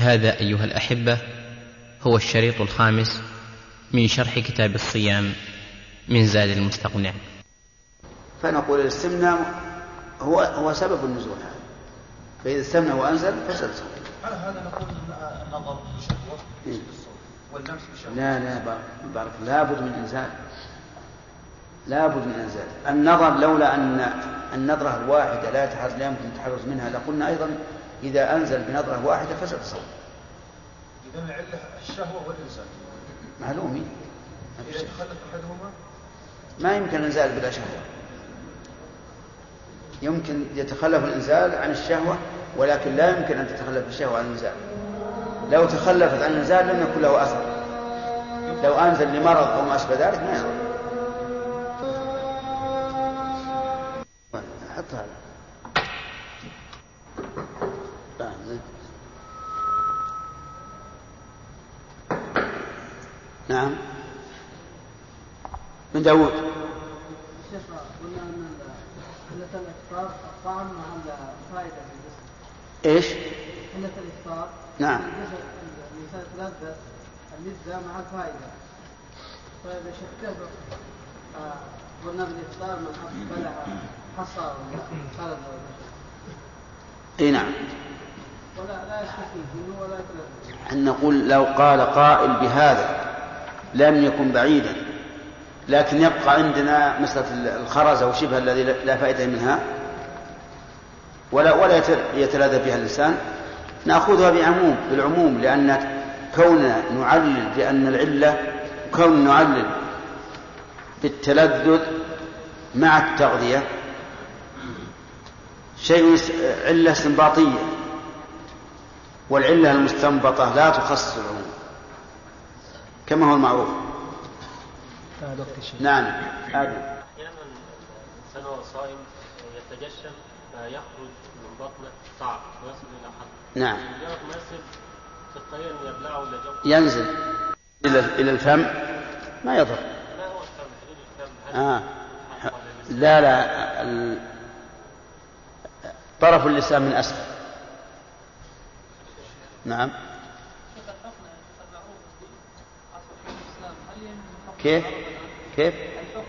هذا أيها الأحبة هو الشريط الخامس من شرح كتاب الصيام من زاد المستقنع. فنقول الاستمناء هو هو سبب النزول هذا. فإذا استمنى وأنزل فسد صوته على هذا نقول النظر بشهوة إيه. واللمس بشهوة لا لا بارك لابد من إنزال. لابد من إنزال. النظر لولا أن النظرة الواحدة لا لا يمكن التحرز منها لقلنا أيضا إذا أنزل بنظرة واحدة فسد صوته إذا العلة الشهوة والإنسان. معلومي إذا تخلف أحدهما؟ ما يمكن الإنزال بلا شهوة. يمكن يتخلف الإنزال عن الشهوة ولكن لا يمكن أن تتخلف الشهوة عن الإنزال. لو تخلفت عن الإنزال لم يكن له أثر. لو أنزل لمرض أو ما أشبه ذلك ما يضر. حط هذا نعم من داود. شيخ قلنا أن قلة الافطار الطعم مع الفائدة في الجسم إيش؟ قلة الافطار نعم. الانسان يتلذذ اللذة مع الفائدة. فإذا شكته آه، قلنا بالافطار من بلع حصى ولا خلد إي نعم. ولا لا يستفيد منه ولا يتلذذ. أن نقول لو قال قائل بهذا لم يكن بعيدا. لكن يبقى عندنا مسألة الخرز أو شبه الذي لا فائدة منها. ولا ولا يت- يتلذذ بها اللسان. نأخذها بعموم بالعموم لأن كوننا نعلل بأن العلة كون نعلل بالتلذذ مع التغذية شيء علة استنباطية. والعلة المستنبطة لا تخصص العموم كما هو المعروف. نعم. آدم. أحيانا الانسان وهو صائم يتجشم فيخرج من بطنه صعب ويصل إلى حلقه نعم. مجرد ما يصل تلقائيا يبلعه ينزل إلى إلى الفم؟ ما يضر. ما هو الفم حدود الفم. آه. لا لا. ال- طرف اللسان من أسفل. نعم. كيف؟ كيف؟ الحقنة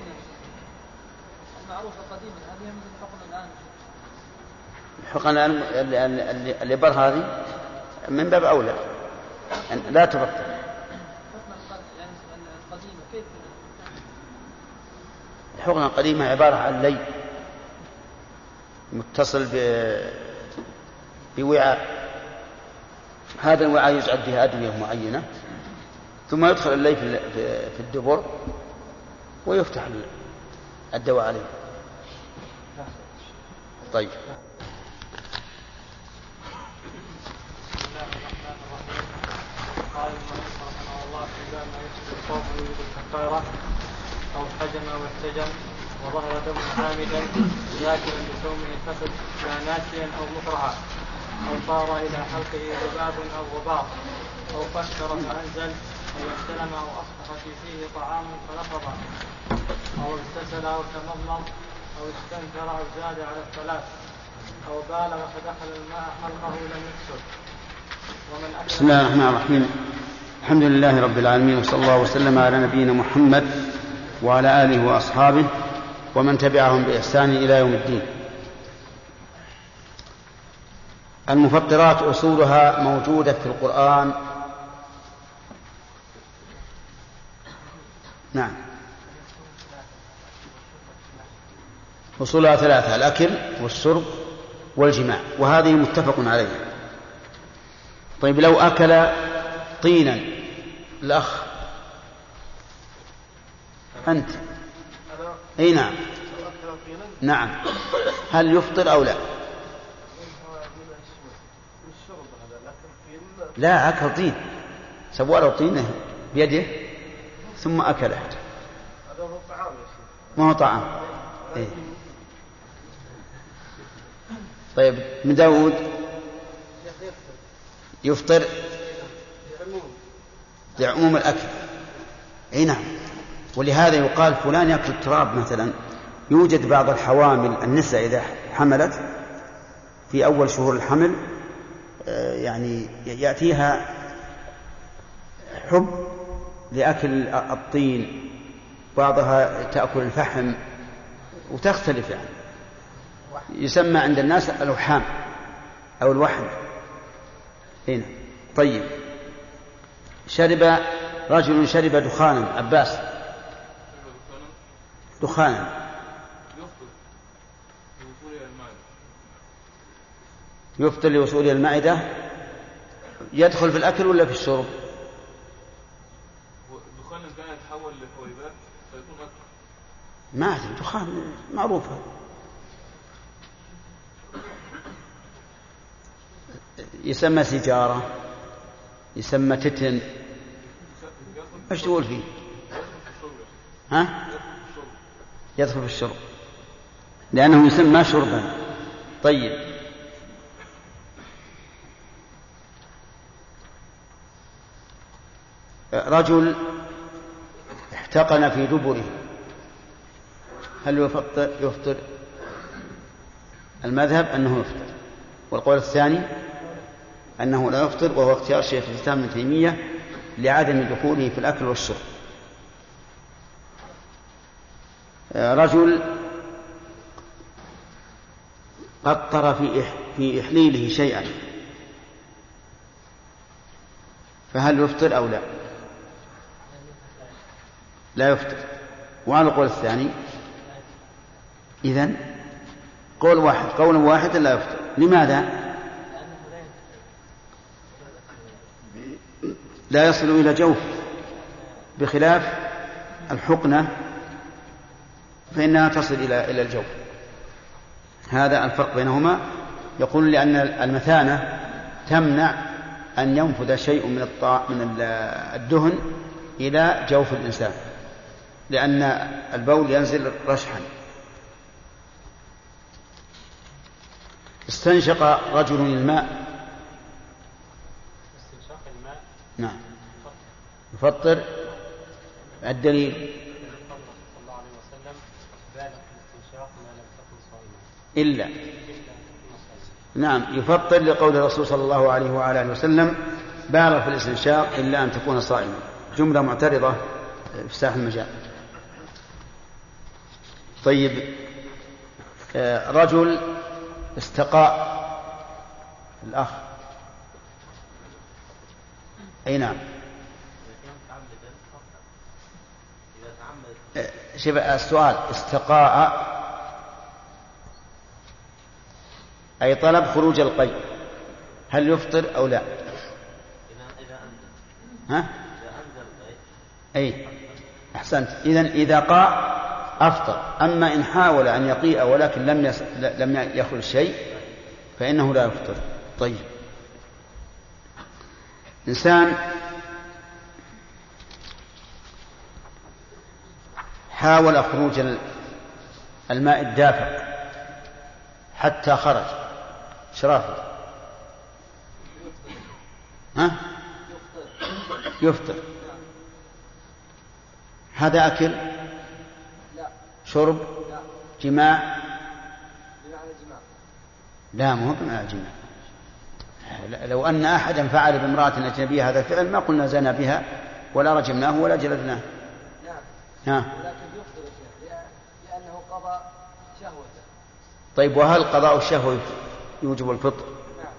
المعروفة قديما هل يمكن الحقنة الآن؟ الحقن الآن اللي- اللي- الإبر هذه؟ من باب أولى. لا تبطل. الحقنة يعني القديمة كيف؟ الحقنة القديمة عبارة عن لي متصل ب... بوعاء. هذا الوعاء يجعل فيه أدوية معينة ثم يدخل اللي في ال- في- في الدبر. ويفتح ال- الدواء عليه طيب قال رحمه الله في باب ما يفسد الصوم ويوجب الكفارة أو حجم أو احتجم وظهر دم عامدا ذاكرا بصومه فسد لا ناسيا أو مكرها أو طار إلى حلقه ذباب أو غبار أو فكر فأنزل أو استلم أو أصبح في فيه طعام فلفظ أو اغتسل أو تمضمض أو استنكر أو زاد على الثلاث أو بالغ فدخل الماء حلقه لم يكسر. ومن بسم الله الرحمن الرحيم. الحمد لله رب العالمين وصلى الله وسلم على نبينا محمد وعلى آله وأصحابه ومن تبعهم بإحسان إلى يوم الدين. المفطرات أصولها موجودة في القرآن نعم. أصولها ثلاثة الأكل والشرب والجماع وهذه متفق عليها. طيب لو أكل طينا الأخ أنت؟ أي نعم. نعم. هل يفطر أو لا؟ لا أكل طين. سوى له طينة بيده. ثم أكله ما هو طعام؟ إيه. طيب من داود. يفطر لعموم الأكل. أي نعم. ولهذا يقال فلان يأكل التراب مثلا. يوجد بعض الحوامل النساء إذا حملت في أول شهور الحمل آه، يعني يأتيها حب لأكل الطين بعضها تأكل الفحم وتختلف يعني. يسمى عند الناس الوحام أو الوحم. هنا طيب. شرب رجل شرب دخانا عباس. دخانا. يفطر لوصول المعدة يدخل في الأكل ولا في الشرب؟ الدخان كان يتحول لحويبات فيكون أكل ما أدري دخان معروفة يسمى سيجارة يسمى تتن. إيش تقول فيه؟ ها؟ يدخل في الشرب. لأنه يسمى شربا. طيب. رجل احتقن في دبره. هل يفطر يفطر؟ المذهب أنه يفطر. والقول الثاني أنه لا يفطر وهو اختيار شيخ الإسلام ابن تيمية لعدم دخوله في الأكل والشرب. رجل قطر في في إحليله شيئا. فهل يفطر أو لا؟ لا يفطر. وعلى القول الثاني إذن قول واحد قول واحد لا يفطر لماذا؟ لا يصل إلى جوف. بخلاف الحقنة فإنها تصل إلى إلى الجوف. هذا الفرق بينهما. يقول لأن المثانة تمنع أن ينفذ شيء من الطاع من الدهن إلى جوف الإنسان لأن البول ينزل رشحا. استنشق رجل الماء. استنشاق الماء. نعم. يفطر. الدليل؟ صلى الله عليه وسلم بالغ في الاستنشاق ما لم تكن صائما إلا. نعم. يفطر لقول الرسول صلى الله عليه وعلى آله وسلم بالغ في الاستنشاق إلا أن تكون صائما جملة معترضة في ساح المجال. طيب آه، رجل استقاء الأخ. أي نعم. شوف السؤال استقاء أي طلب خروج القي هل يفطر أو لا؟ ها؟ أي. أحسنت. إذا إذا قاء أفطر أما إن حاول أن يقيء ولكن لم يس... لم يخرج شيء فإنه لا يفطر طيب. إنسان حاول خروج الماء الدافق حتى خرج. شرافه ها؟ يفطر. هذا أكل؟ شرب جماع؟ لا مو بمعنى الجماع لو أن أحدا فعل بامرأة أجنبية هذا الفعل ما قلنا زنى بها ولا رجمناه ولا جلدناه. نعم ولكن لأنه قضى شهوته طيب وهل قضاء الشهوة يوجب الفطر؟ نعم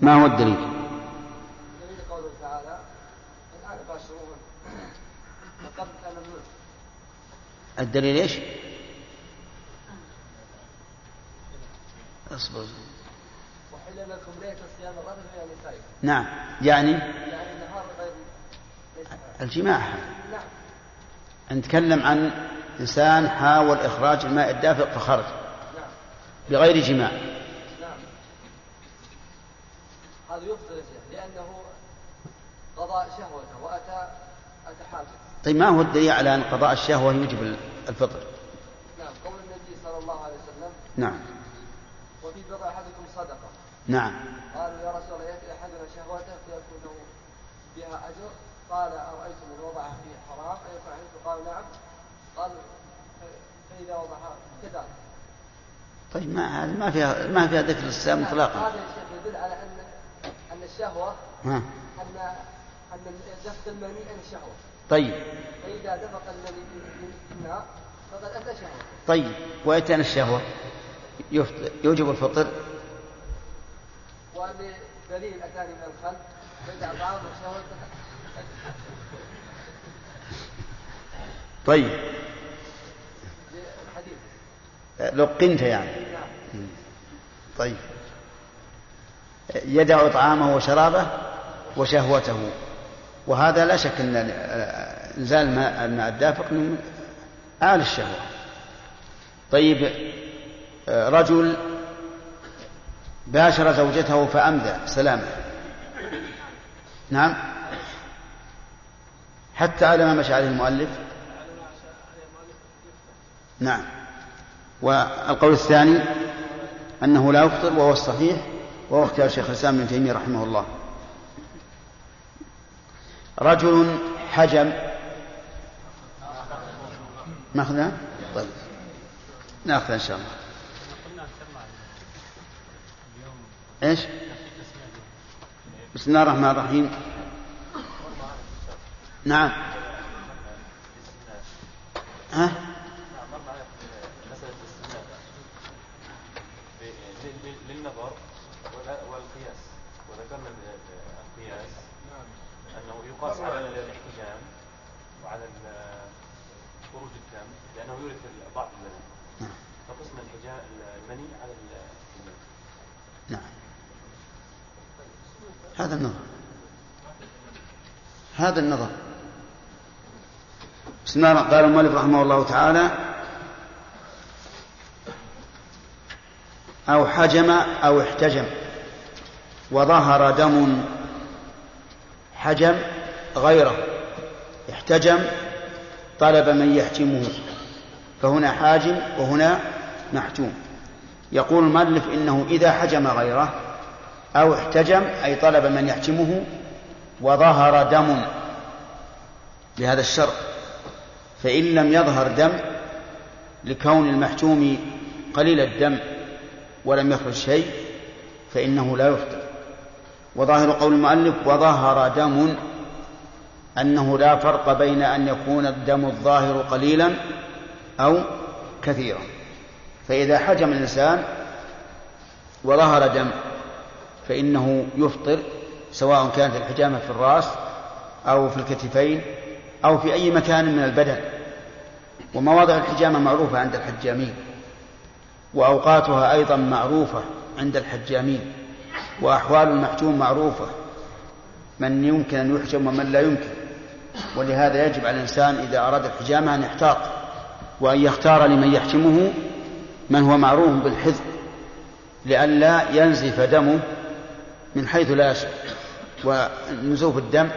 ما هو الدليل؟ دليل قوله تعالى الآن ممنوع الدليل إيش؟ أصبر. وحل لكم ليلة الصيام الرفث نسائكم نعم. يعني؟ يعني النهار غير الجماع. نعم. نتكلم عن إنسان حاول إخراج الماء الدافئ فخرج. نعم. بغير جماع. نعم. هذا يفطر لأنه قضى شهوته وأتى أتى حاجته طيب ما هو الدليل على أن قضاء الشهوة يوجب الفطر؟ نعم. قول النبي صلى الله عليه وسلم نعم. نعم. قالوا يا رسول الله يأتي أحدنا شهوته فيكون له بها أجر. قال أرأيتم إن وضعها فيه حرام؟ أيكون عليكم قال نعم. قال فإذا وضعها كذلك. طيب ما هذا ما فيها ما فيها ذكر الصيام اطلاقا. هذا يا شيخ يدل على أن الشهوة ها. أن أن دفق المني عن الشهوة طيب. فإذا دفق المني منها فقد أتى شهوة. طيب. الشهوة؟ يفطر يوجب الفطر؟ وأن دليل أتاني من الخلق. فإذا بعض الشهوة طيب. لقنت يعني. طيب. يدع طعامه وشرابه وشهوته. وهذا لا شك إن إنزال الماء الماء الدافق من أعلى الشهوة. طيب رجل باشر زوجته فامدى سلامه نعم. حتى على ما مشى عليه المؤلف. نعم. والقول الثاني أنه لا يفطر وهو الصحيح وهو اختيار شيخ الإسلام ابن تيمية رحمه الله. رجل حجم. نأخذها؟ طيب. نأخذها إن شاء الله. إيش؟ بسم الله الرحمن الرحيم نعم ها؟ للنظر والقياس وذكرنا القياس أنه يقاس على الاحتجام وعلى خروج الدم لأنه يورث بعض المني فقسم الحجام المني على المني نعم هذا النظر. هذا النظر. بسم الله قال المؤلف رحمه الله تعالى أو حجم أو احتجم. وظهر دم حجم غيره. احتجم طلب من يحجمه. فهنا حاجم وهنا محجوم. يقول المؤلف إنه إذا حجم غيره أو احتجم أي طلب من يحجمه وظهر دم لهذا الشرط فإن لم يظهر دم لكون المحجوم قليل الدم ولم يخرج شيء فإنه لا يفطر. وظاهر قول المؤلف وظهر دم أنه لا فرق بين أن يكون الدم الظاهر قليلا أو كثيرا. فإذا حجم الإنسان وظهر دم فإنه يفطر سواء كانت الحجامة في الرأس أو في الكتفين أو في أي مكان من البدن. ومواضع الحجامة معروفة عند الحجامين وأوقاتها أيضا معروفة عند الحجامين وأحوال المحجوم معروفة من يمكن أن يحجم ومن لا يمكن. ولهذا يجب على الإنسان إذا أراد الحجامة أن يحتاط وأن يختار لمن يحجمه من هو معروف بالحذق لئلا ينزف دمه من حيث لا يشعر ونزوف الدم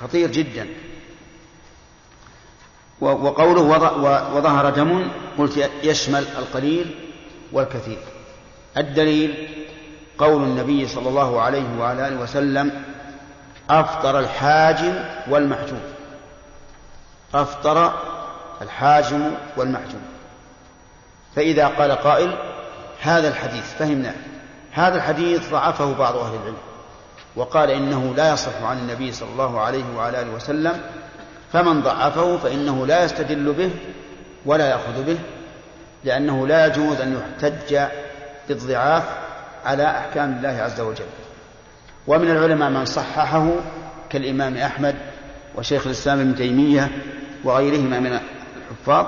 خطير جدا. وقوله وظهر دم قلت يشمل القليل والكثير. الدليل قول النبي صلى الله عليه وعلى آله وسلم أفطر الحاجم والمحجوم. أفطر الحاجم والمحجوم. فإذا قال قائل هذا الحديث فهمناه. هذا الحديث ضعفه بعض أهل العلم وقال إنه لا يصح عن النبي صلى الله عليه وعلى آله وسلم فمن ضعفه فإنه لا يستدل به ولا يأخذ به لأنه لا يجوز أن يحتج بالضعاف على أحكام الله عز وجل. ومن العلماء من صححه كالإمام أحمد وشيخ الإسلام ابن تيمية وغيرهما من الحفاظ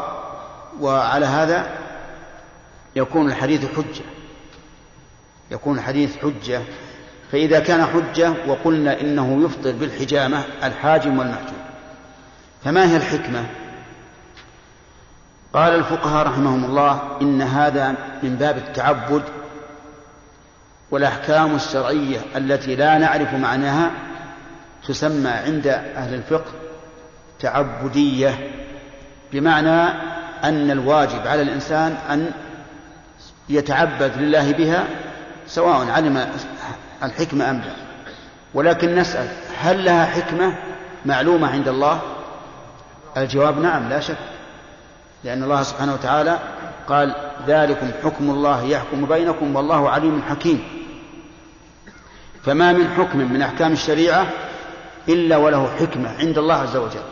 وعلى هذا يكون الحديث حجة. يكون الحديث حجة فإذا كان حجة وقلنا إنه يفطر بالحجامة الحاجم والمحجوم. فما هي الحكمة؟ قال الفقهاء رحمهم الله إن هذا من باب التعبد والأحكام الشرعية التي لا نعرف معناها تسمى عند أهل الفقه تعبدية بمعنى أن الواجب على الإنسان أن يتعبد لله بها سواء علم الحكمة أم لا. ولكن نسأل هل لها حكمة معلومة عند الله؟ الجواب نعم لا شك. لأن الله سبحانه وتعالى قال ذلكم حكم الله يحكم بينكم والله عليم حكيم. فما من حكم من أحكام الشريعة إلا وله حكمة عند الله عز وجل.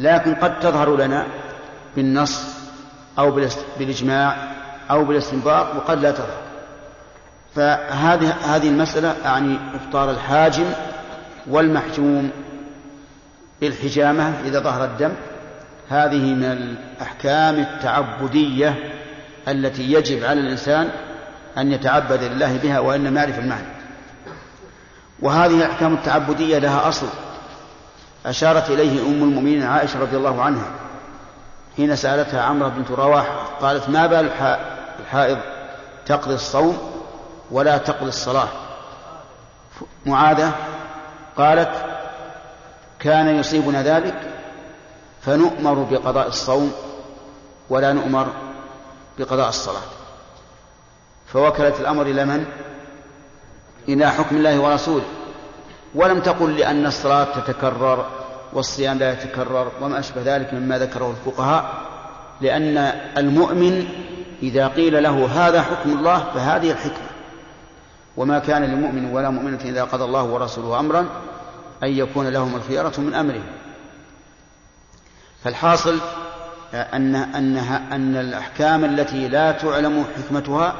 لكن قد تظهر لنا بالنص أو بالإجماع أو بالإستنباط وقد لا تظهر. فهذه هذه المسألة أعني إفطار الحاجم والمحجوم بالحجامة إذا ظهر الدم. هذه من الأحكام التعبدية التي يجب على الإنسان أن يتعبد لله بها وإن لم يعرف المعنى. وهذه الأحكام التعبدية لها أصل. أشارت إليه أم المؤمنين عائشة رضي الله عنها حين سألتها عمرو بنت رواحة قالت ما بال الحائض تقضي الصوم؟ ولا تقضي الصلاة. معاذة قالت كان يصيبنا ذلك فنؤمر بقضاء الصوم ولا نؤمر بقضاء الصلاة. فوكلت الأمر إلى من؟ إلى حكم الله ورسوله. ولم تقل لأن الصلاة تتكرر والصيام لا يتكرر وما أشبه ذلك مما ذكره الفقهاء لأن المؤمن إذا قيل له هذا حكم الله فهذه الحكمة. وما كان لمؤمن ولا مؤمنة إذا قضى الله ورسوله أمرا أن يكون لهم الخيارة من أمرهم. فالحاصل أن أنها أن الأحكام التي لا تعلم حكمتها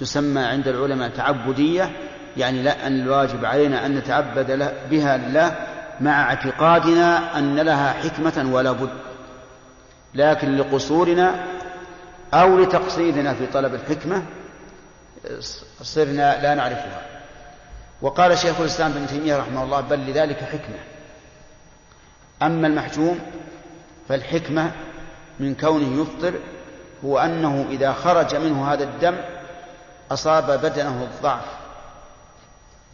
تسمى عند العلماء تعبدية يعني لا أن الواجب علينا أن نتعبد بها لله مع اعتقادنا أن لها حكمة ولا بد. لكن لقصورنا أو لتقصيرنا في طلب الحكمة صرنا لا نعرفها. وقال شيخ الإسلام ابن تيمية رحمه الله بل لذلك حكمة. أما المحجوم فالحكمة من كونه يفطر هو أنه إذا خرج منه هذا الدم أصاب بدنه الضعف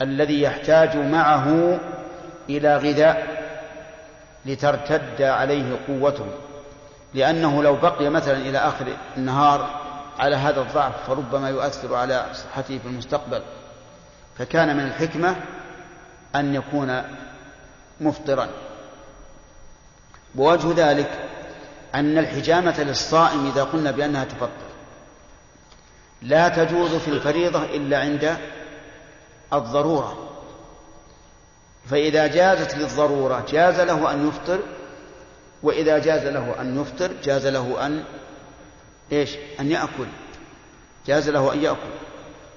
الذي يحتاج معه إلى غذاء لترتد عليه قوته. لأنه لو بقي مثلا إلى آخر النهار على هذا الضعف فربما يؤثر على صحته في المستقبل. فكان من الحكمة أن يكون مفطرا. ووجه ذلك أن الحجامة للصائم إذا قلنا بأنها تفطر. لا تجوز في الفريضة إلا عند الضرورة. فإذا جازت للضرورة جاز له أن يفطر وإذا جاز له أن يفطر جاز له أن إيش؟ أن يأكل. جاز له أن يأكل.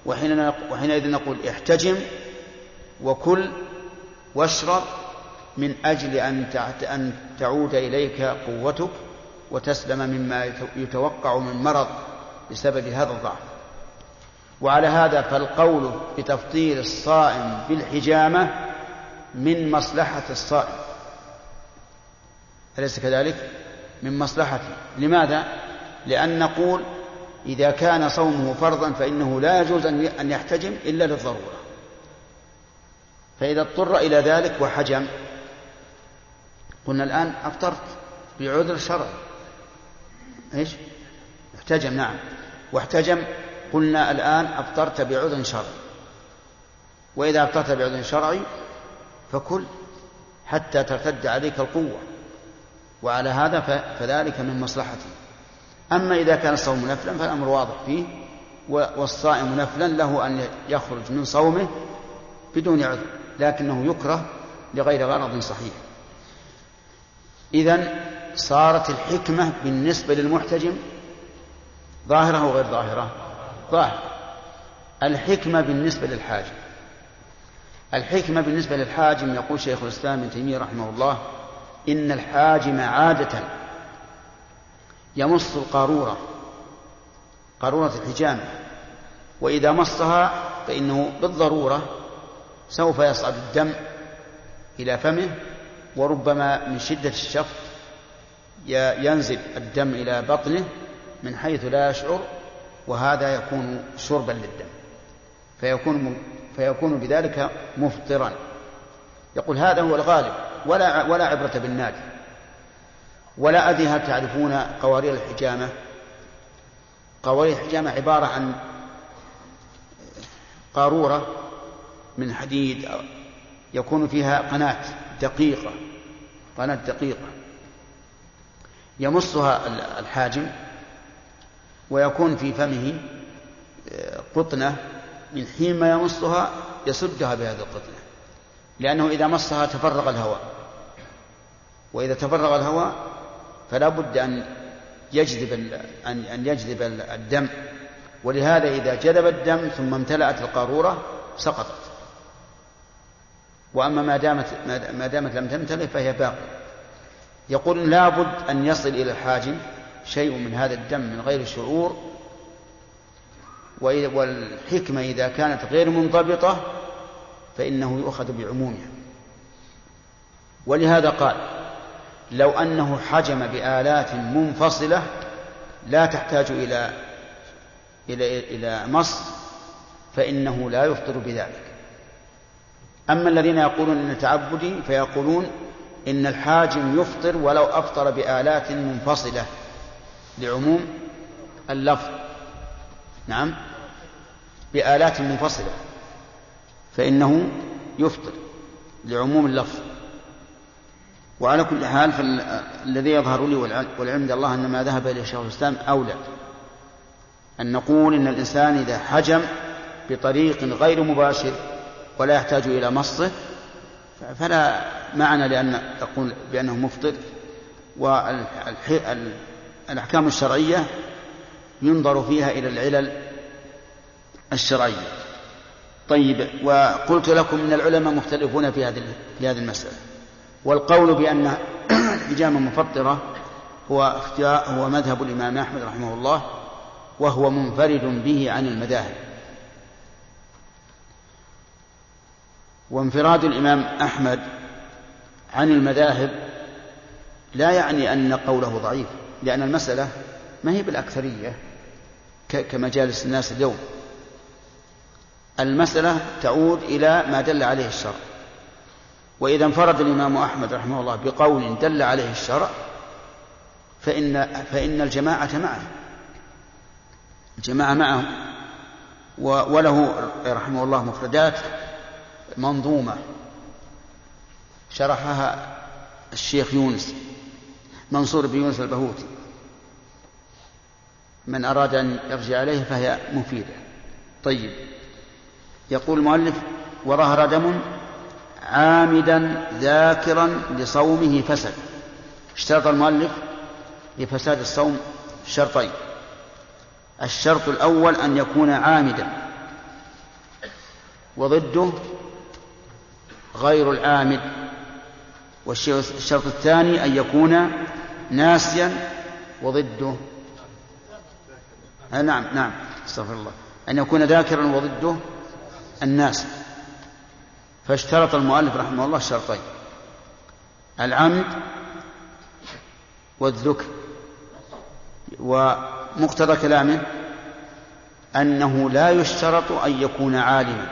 وحين وحينئذ نقول احتجم وكل واشرب من أجل أن أن تعود إليك قوتك وتسلم مما يتوقع من مرض بسبب هذا الضعف. وعلى هذا فالقول بتفطير الصائم بالحجامة من مصلحة الصائم. أليس كذلك؟ من مصلحته لماذا؟ لأن نقول إذا كان صومه فرضا فإنه لا يجوز أن يحتجم إلا للضرورة. فإذا اضطر إلى ذلك وحجم قلنا الآن أفطرت بعذر شرعي. إيش؟ احتجم نعم. واحتجم قلنا الآن أفطرت بعذر شرعي. وإذا أفطرت بعذر شرعي فكل حتى ترتد عليك القوة. وعلى هذا فذلك من مصلحته أما إذا كان الصوم نفلا فالأمر واضح فيه والصائم نفلا له أن يخرج من صومه بدون عذر لكنه يكره لغير غرض صحيح. إذا صارت الحكمة بالنسبة للمحتجم ظاهرة أو غير ظاهرة؟ ظاهرة. الحكمة بالنسبة للحاجم. الحكمة بالنسبة للحاجم يقول شيخ الإسلام ابن تيمية رحمه الله إن الحاجم عادة يمص القارورة قارورة الحجامة وإذا مصها فإنه بالضرورة سوف يصعد الدم إلى فمه وربما من شدة الشق ينزل الدم إلى بطنه من حيث لا يشعر وهذا يكون شربا للدم. فيكون فيكون بذلك مفطرا. يقول هذا هو الغالب ولا ولا عبرة بالنادي. ولا أدري هل تعرفون قوارير الحجامة. قوارير الحجامة عبارة عن قارورة من حديد يكون فيها قناة دقيقة قناة دقيقة. يمصها الحاجم ويكون في فمه قطنة. من حين ما يمصها يسدها بهذه القطنة لأنه إذا مصها تفرغ الهواء. وإذا تفرغ الهواء فلا بد أن يجذب أن يجذب الدم. ولهذا إذا جذب الدم ثم امتلأت القارورة سقطت. وأما ما دامت ما دامت لم تمتلئ فهي باقية. يقول لابد أن يصل إلى الحاجم شيء من هذا الدم من غير شعور. والحكمة إذا كانت غير منضبطة فإنه يؤخذ بعمومها. ولهذا قال لو أنه حجم بآلات منفصلة لا تحتاج إلى إلى إلى مص فإنه لا يفطر بذلك. أما الذين يقولون إن تعبدي فيقولون إن الحاجم يفطر ولو أفطر بآلات منفصلة لعموم اللفظ. نعم. بآلات منفصلة فإنه يفطر لعموم اللفظ. وعلى كل حال فالذي يظهر لي والعلم عند الله أن ما ذهب إليه شيخ الإسلام أولى. أن نقول إن الإنسان إذا حجم بطريق غير مباشر ولا يحتاج إلى مصه فلا معنى لأن تقول بأنه مفطر. والأحكام الشرعية ينظر فيها إلى العلل الشرعية. طيب وقلت لكم إن العلماء مختلفون في هذه في هذه المسألة. والقول بأن الحجامه مفطرة هو اختيار هو مذهب الإمام أحمد رحمه الله وهو منفرد به عن المذاهب. وانفراد الإمام أحمد عن المذاهب لا يعني أن قوله ضعيف لأن المسألة ما هي بالأكثرية كمجالس الناس اليوم. المسألة تعود إلى ما دل عليه الشرع. وإذا انفرد الإمام أحمد رحمه الله بقول دل عليه الشرع فإن فإن الجماعة معه. الجماعة معه وله رحمه الله مفردات منظومة. شرحها الشيخ يونس منصور بن يونس البهوتي. من أراد أن يرجع عليه فهي مفيدة. طيب يقول المؤلف وظهر دم عامدا ذاكرا لصومه فسد. اشترط المؤلف لفساد الصوم شرطين. الشرط الأول أن يكون عامدا. وضده غير العامد. والشرط الثاني أن يكون ناسيا وضده. آه نعم نعم استغفر الله. أن يكون ذاكرا وضده الناس. فاشترط المؤلف رحمه الله شرطين العمد والذكر ومقتضى كلامه أنه لا يشترط أن يكون عالما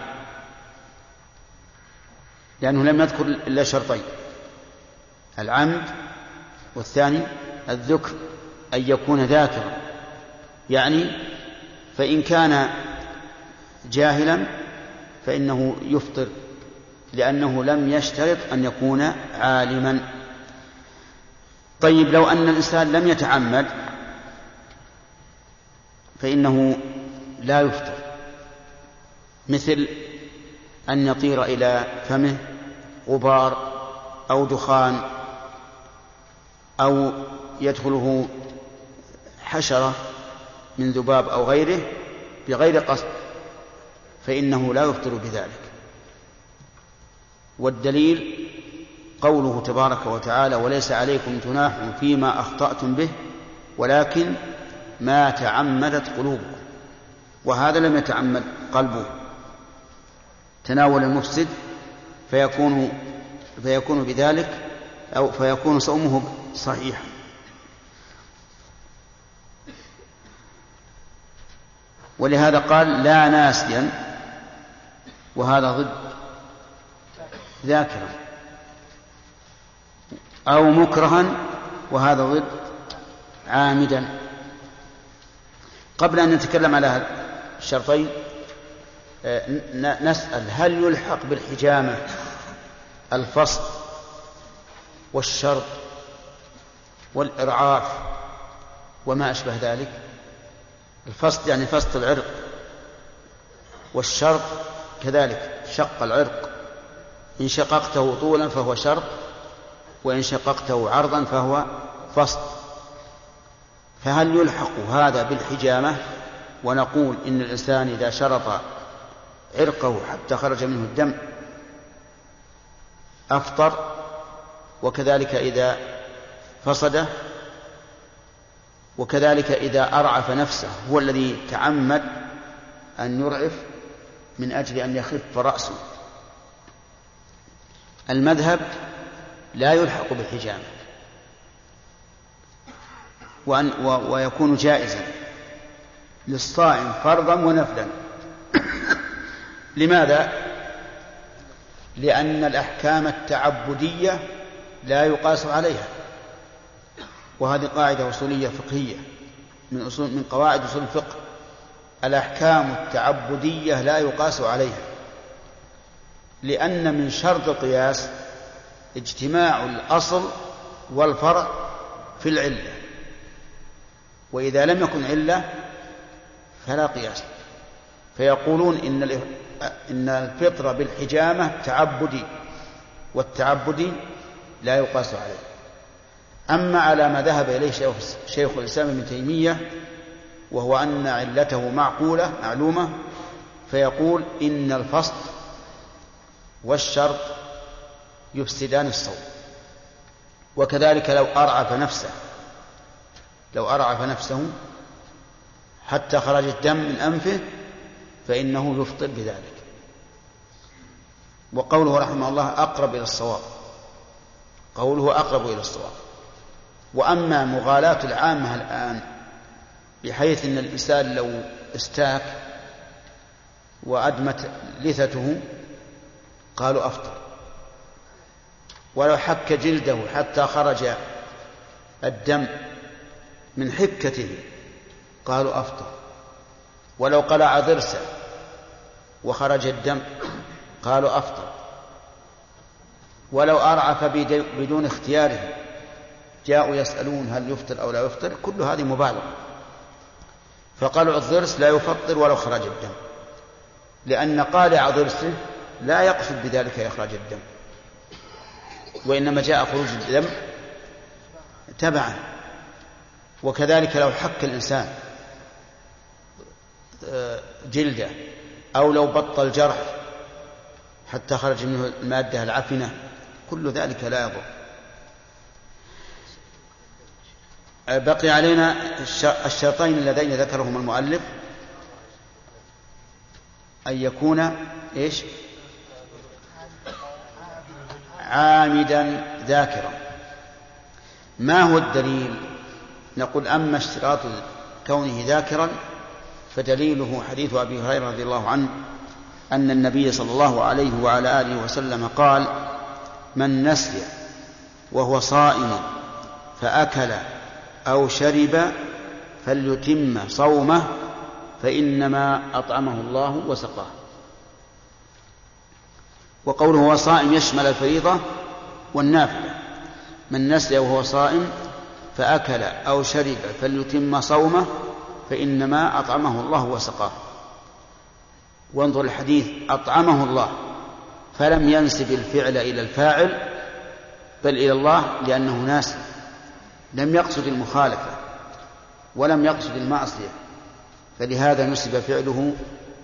لأنه لم يذكر إلا شرطين العمد والثاني الذكر أن يكون ذاكرا. يعني فإن كان جاهلا فإنه يفطر. لأنه لم يشترط أن يكون عالما. طيب لو أن الإنسان لم يتعمد فإنه لا يفطر. مثل أن يطير إلى فمه غبار أو دخان أو يدخله حشرة من ذباب أو غيره بغير قصد فإنه لا يفطر بذلك. والدليل قوله تبارك وتعالى وليس عليكم جناح فيما أخطأتم به ولكن ما تعمدت قلوبكم. وهذا لم يتعمد قلبه. تناول المفسد فيكون فيكون بذلك أو فيكون صومه صحيحا. ولهذا قال لا ناسيا. وهذا ضد. ذاكرا أو مكرها وهذا ضد عامدا. قبل أن نتكلم على الشرطين آه، نسأل هل يلحق بالحجامة الفصل والشرط والإرعاف وما أشبه ذلك؟ الفصل يعني فصل العرق والشرط كذلك شق العرق. إن شققته طولا فهو شرط وإن شققته عرضا فهو فصل. فهل يلحق هذا بالحجامة؟ ونقول إن الإنسان إذا شرط عرقه حتى خرج منه الدم أفطر وكذلك إذا فصده وكذلك إذا أرعف نفسه هو الذي تعمد أن يرعف من أجل أن يخف رأسه. المذهب لا يلحق بالحجامة وأن ويكون جائزا للصائم فرضا ونفلا. لماذا؟ لأن الأحكام التعبدية لا يقاس عليها. وهذه قاعدة أصولية فقهية من أصول من قواعد أصول الفقه. الأحكام التعبدية لا يقاس عليها. لأن من شرط القياس اجتماع الأصل والفرع في العلة. وإذا لم يكن علة فلا قياس. فيقولون إن إن الفطر بالحجامة تعبدي والتعبدي لا يقاس عليه. أما على ما ذهب إليه شيخ الإسلام ابن تيمية وهو أن علته معقولة معلومة فيقول إن الفصل والشرط يفسدان الصوم. وكذلك لو أرعف نفسه لو أرعف نفسه حتى خرج الدم من أنفه فإنه يفطر بذلك. وقوله رحمه الله أقرب إلى الصواب قوله أقرب إلى الصواب. وأما مغالاة العامة الآن بحيث أن الإنسان لو استاك وأدمت لثته قالوا أفطر ولو حك جلده حتى خرج الدم من حكته قالوا أفطر ولو قلع ضرسه وخرج الدم قالوا أفطر ولو أرعف بدون اختياره جاءوا يسألون هل يفطر أو لا يفطر كل هذه مبالغة. فقلع الضرس لا يفطر ولو خرج الدم. لأن قالع ضرسه لا يقصد بذلك إخراج الدم وإنما جاء خروج الدم تبعا. وكذلك لو حك الإنسان آه، جلده أو لو بطل جرح حتى خرج منه المادة العفنة كل ذلك لا يضر. آه، بقي علينا الشرطين اللذين ذكرهما المؤلف أن يكون إيش؟ عامدا ذاكرا. ما هو الدليل؟ نقول أما اشتراط كونه ذاكرا فدليله حديث أبي هريرة رضي الله عنه أن النبي صلى الله عليه وعلى آله وسلم قال من نسي وهو صائم فأكل أو شرب فليتم صومه فإنما أطعمه الله وسقاه. وقوله هو صائم يشمل الفريضة والنافلة من نسي وهو صائم فأكل أو شرب فليتم صومه فإنما أطعمه الله وسقاه. وانظر الحديث أطعمه الله فلم ينسب الفعل إلى الفاعل بل إلى الله لأنه ناس لم يقصد المخالفة ولم يقصد المعصية فلهذا نسب فعله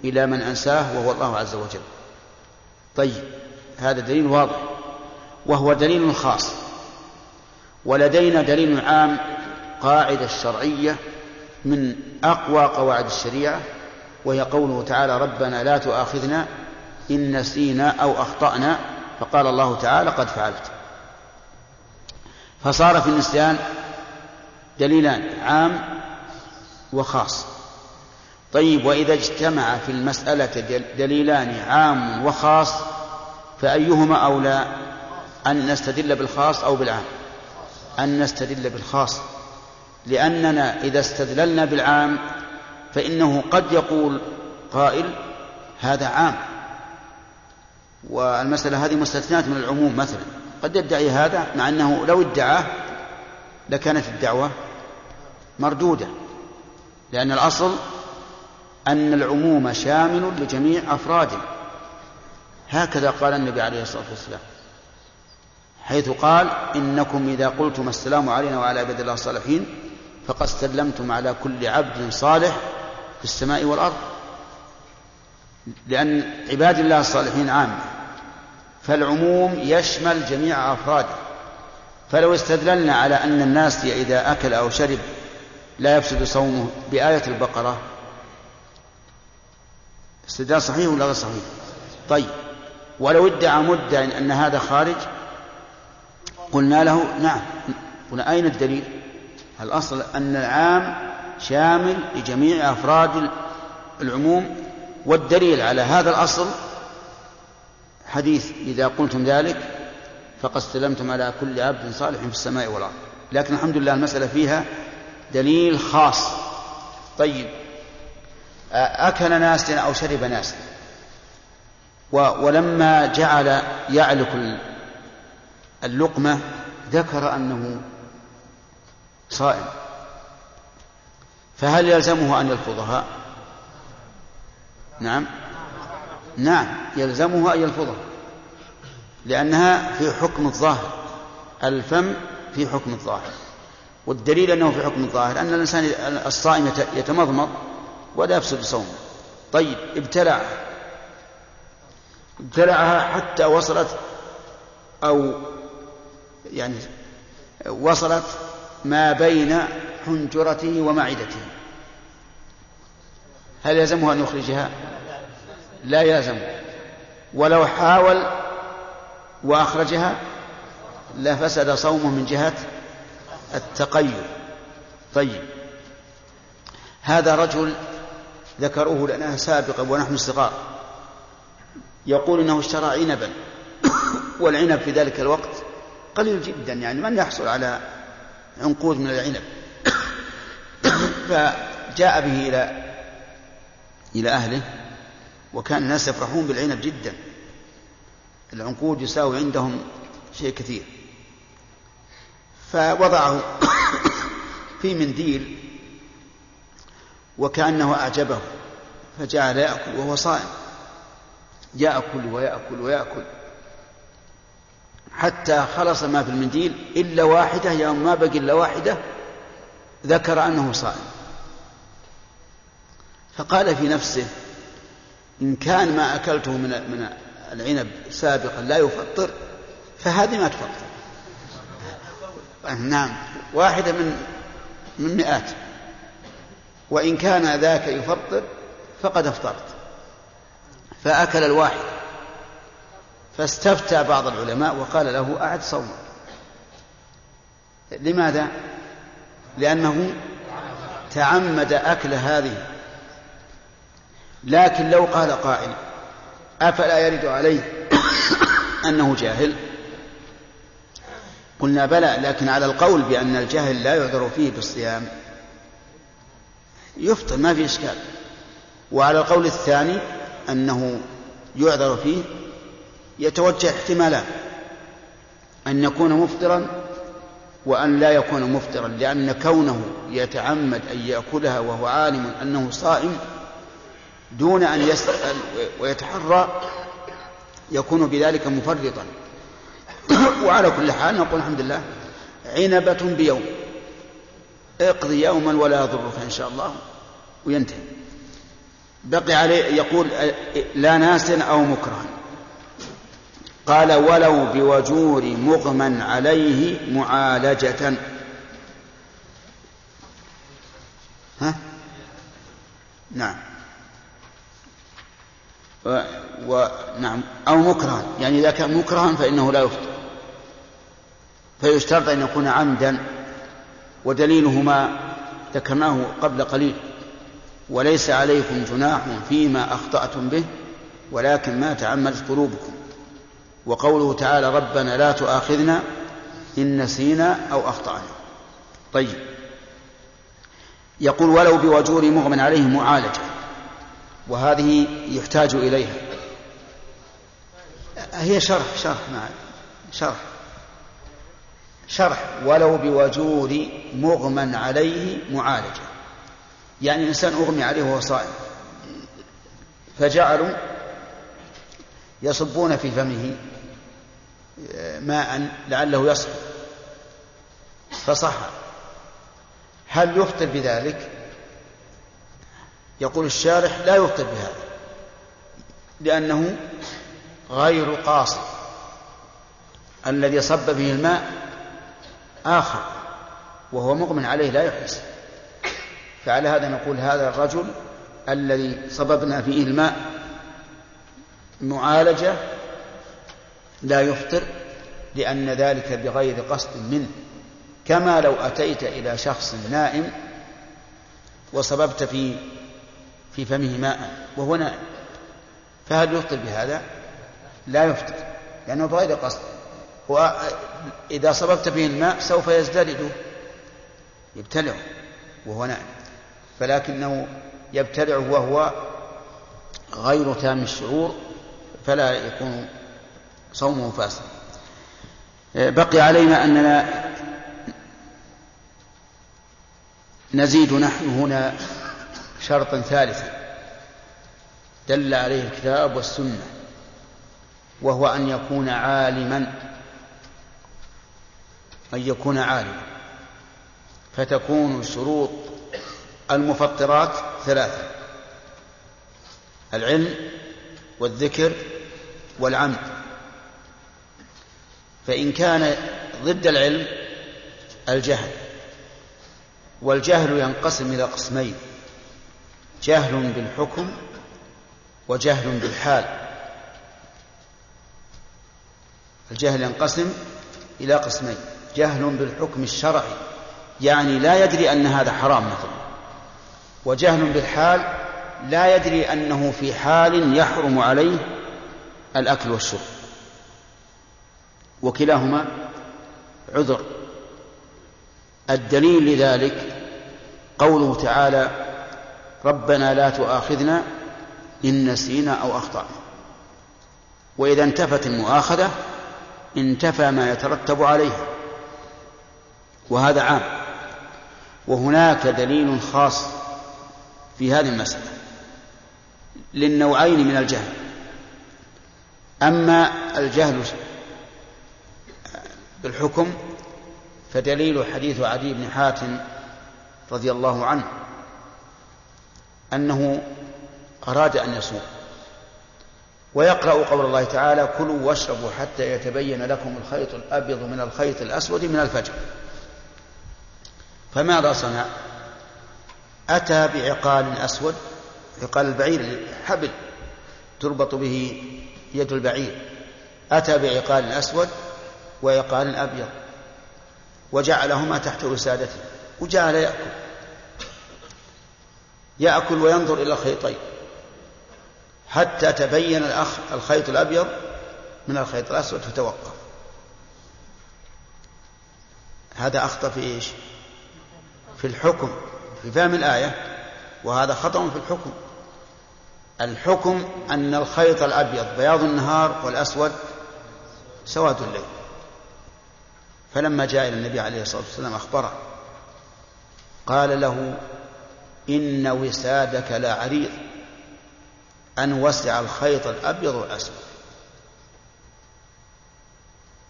إلى من أنساه وهو الله عز وجل. طيب هذا دليل واضح. وهو دليل خاص. ولدينا دليل عام قاعدة شرعية من أقوى قواعد الشريعة وهي قوله تعالى ربنا لا تؤاخذنا إن نسينا أو أخطأنا فقال الله تعالى قد فعلت فصار في النسيان دليلان عام وخاص. طيب وإذا اجتمع في المسألة دليلان عام وخاص فأيهما أولى؟ أن نستدل بالخاص أو بالعام؟ أن نستدل بالخاص. لأننا إذا استدللنا بالعام فإنه قد يقول قائل هذا عام. والمسألة هذه مستثنات من العموم مثلا. قد يدعي هذا مع أنه لو ادعاه لكانت الدعوة مردودة لأن الأصل أن العموم شامل لجميع أفراده. هكذا قال النبي عليه الصلاة والسلام حيث قال إنكم إذا قلتم السلام علينا وعلى عباد الله الصالحين فقد سلمتم على كل عبد صالح في السماء والأرض. لأن عباد الله الصالحين عامة فالعموم يشمل جميع أفراده. فلو استدللنا على أن الناس إذا أكل أو شرب لا يفسد صومه بآية البقرة استدلال صحيح ولا غير صحيح؟ طيب ولو ادعى مدعي أن هذا خارج قلنا له نعم قلنا أين الدليل؟ الأصل أن العام شامل لجميع أفراد العموم والدليل على هذا الأصل حديث إذا قلتم ذلك فقد استلمتم على كل عبد صالح في السماء والأرض لكن الحمد لله المسألة فيها دليل خاص طيب أكل ناس أو شرب ناس ولما جعل يعلق اللقمة ذكر أنه صائم. فهل يلزمه أن يلفظها؟ نعم. نعم يلزمه أن يلفظها. لأنها في حكم الظاهر. الفم في حكم الظاهر. والدليل أنه في حكم الظاهر أن الإنسان الصائم يتمضمض ولا يفسد صومه. طيب ابتلع ابتلعها حتى وصلت أو يعني وصلت ما بين حنجرته ومعدته. هل يلزمه أن يخرجها؟ لا يلزم ولو حاول وأخرجها لفسد صومه من جهة التقيد. طيب هذا رجل ذكروه لنا سابقا ونحن صغار. يقول إنه اشترى عنبا. والعنب في ذلك الوقت قليل جدا يعني من يحصل على عنقود من العنب؟ فجاء به إلى إلى أهله وكان الناس يفرحون بالعنب جدا. العنقود يساوي عندهم شيء كثير. فوضعه في منديل وكأنه أعجبه فجعل يأكل وهو صائم. يأكل ويأكل ويأكل حتى خلص ما في المنديل إلا واحدة يوم ما بقي إلا واحدة ذكر أنه صائم. فقال في نفسه إن كان ما أكلته من من العنب سابقا لا يفطر فهذه ما تفطر. نعم واحدة من من مئات. وإن كان ذاك يفطر فقد أفطرت. فأكل الواحد. فاستفتى بعض العلماء وقال له أعد صومك. لماذا؟ لأنه تعمد أكل هذه. لكن لو قال قائل أفلا يرد عليه أنه جاهل؟ قلنا بلى لكن على القول بأن الجهل لا يعذر فيه بالصيام. يفطر ما في إشكال. وعلى القول الثاني أنه يعذر فيه يتوجه احتمالان أن يكون مفطرا وأن لا يكون مفطرا لأن كونه يتعمد أن يأكلها وهو عالم أنه صائم دون أن يسأل ويتحرى يكون بذلك مفرطا. وعلى كل حال نقول الحمد لله عنبة بيوم. اقضي يوما ولا يضرك إن شاء الله. وينتهي. بقي عليه يقول لا ناس أو مكره قال ولو بوجور مغمى عليه معالجة. ها؟ نعم. ونعم أو مكرها يعني إذا كان مكرها فإنه لا يفطر. فيشترط أن يكون عمدا. ودليله ما ذكرناه قبل قليل. وليس عليكم جناح فيما أخطأتم به ولكن ما تعمدت قلوبكم. وقوله تعالى ربنا لا تؤاخذنا إن نسينا أو أخطأنا طيب. يقول ولو بوجور مغمن عليه معالجة وهذه يحتاج إليها. هي شرح شرح مع شرح. شرح ولو بوجور مغمى عليه معالجة. يعني إنسان أغمي عليه وهو صائم. فجعلوا يصبون في فمه ماء لعله يصحو فصح هل يفطر بذلك؟ يقول الشارح لا يفطر بهذا لأنه غير قاصد. الذي صب به الماء آخر وهو مغمن عليه لا يحس. فعلى هذا نقول هذا الرجل الذي صببنا فيه إلماء معالجة لا يفطر لأن ذلك بغير قصد منه. كما لو أتيت إلى شخص نائم وصببت في في فمه ماء وهو نائم فهل يفطر بهذا؟ لا يفطر لأنه بغير قصد. وإذا صببت فيه الماء سوف يزدرده يبتلعه وهو نائم. فلكنه يبتلعه وهو غير تام الشعور فلا يكون صومه فاسد بقي علينا أننا نزيد نحن هنا شرطا ثالثا. دل عليه الكتاب والسنة وهو أن يكون عالما. أن يكون عالما. فتكون شروط المفطرات ثلاثة العلم والذكر والعمد فإن كان ضد العلم الجهل والجهل ينقسم إلى قسمين جهل بالحكم وجهل بالحال. الجهل ينقسم إلى قسمين جهل بالحكم الشرعي. يعني لا يدري أن هذا حرام مثلا. وجهل بالحال لا يدري أنه في حال يحرم عليه الأكل والشرب. وكلاهما عذر. الدليل لذلك قوله تعالى ربنا لا تؤاخذنا إن نسينا أو أخطأنا. وإذا انتفت المؤاخذة انتفى ما يترتب عليها وهذا عام. وهناك دليل خاص في هذه المسألة للنوعين من الجهل. أما الجهل بالحكم فدليل حديث عدي بن حاتم رضي الله عنه أنه أراد أن يصوم. ويقرأ قول الله تعالى كلوا واشربوا حتى يتبين لكم الخيط الأبيض من الخيط الأسود من الفجر. فماذا صنع؟ أتى بعقال أسود عقال البعير حبل تربط به يد البعير. أتى بعقال أسود وعقال أبيض وجعلهما تحت وسادته وجعل يأكل. يأكل وينظر إلى الخيطين حتى تبين الأخ الخيط الأبيض من الخيط الأسود فتوقف. هذا أخطأ في إيش؟ في الحكم في فهم الآية وهذا خطأ في الحكم. الحكم أن الخيط الأبيض بياض النهار والأسود سواد الليل. فلما جاء إلى النبي عليه الصلاة والسلام أخبره قال له إن وسادك لا عريض أن وسع الخيط الأبيض والأسود.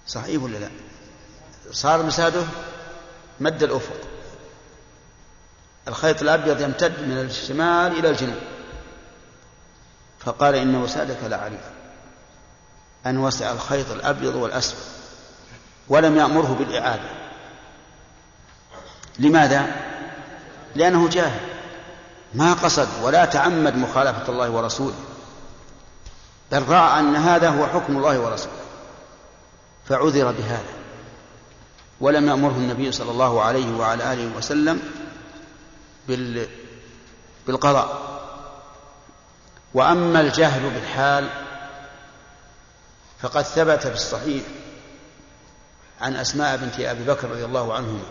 صحيح ولا لا؟ صار مساده مد الأفق. الخيط الأبيض يمتد من الشمال إلى الجنوب. فقال إن وسادك لعريض. أن وسع الخيط الأبيض والأسود ولم يأمره بالإعادة. لماذا؟ لأنه جاهل. ما قصد ولا تعمد مخالفة الله ورسوله. بل رأى أن هذا هو حكم الله ورسوله. فعذر بهذا. ولم يأمره النبي صلى الله عليه وعلى آله وسلم بالقضاء. وأما الجهل بالحال فقد ثبت في الصحيح عن أسماء بنت أبي بكر رضي الله عنهما.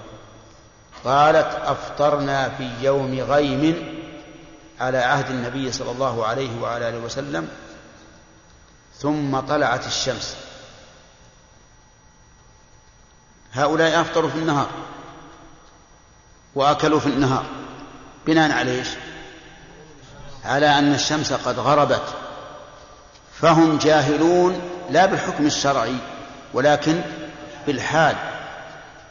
قالت أفطرنا في يوم غيم على عهد النبي صلى الله عليه وعلى آله وسلم ثم طلعت الشمس. هؤلاء أفطروا في النهار وأكلوا في النهار. بناء على إيش؟ على أن الشمس قد غربت. فهم جاهلون لا بالحكم الشرعي ولكن بالحال.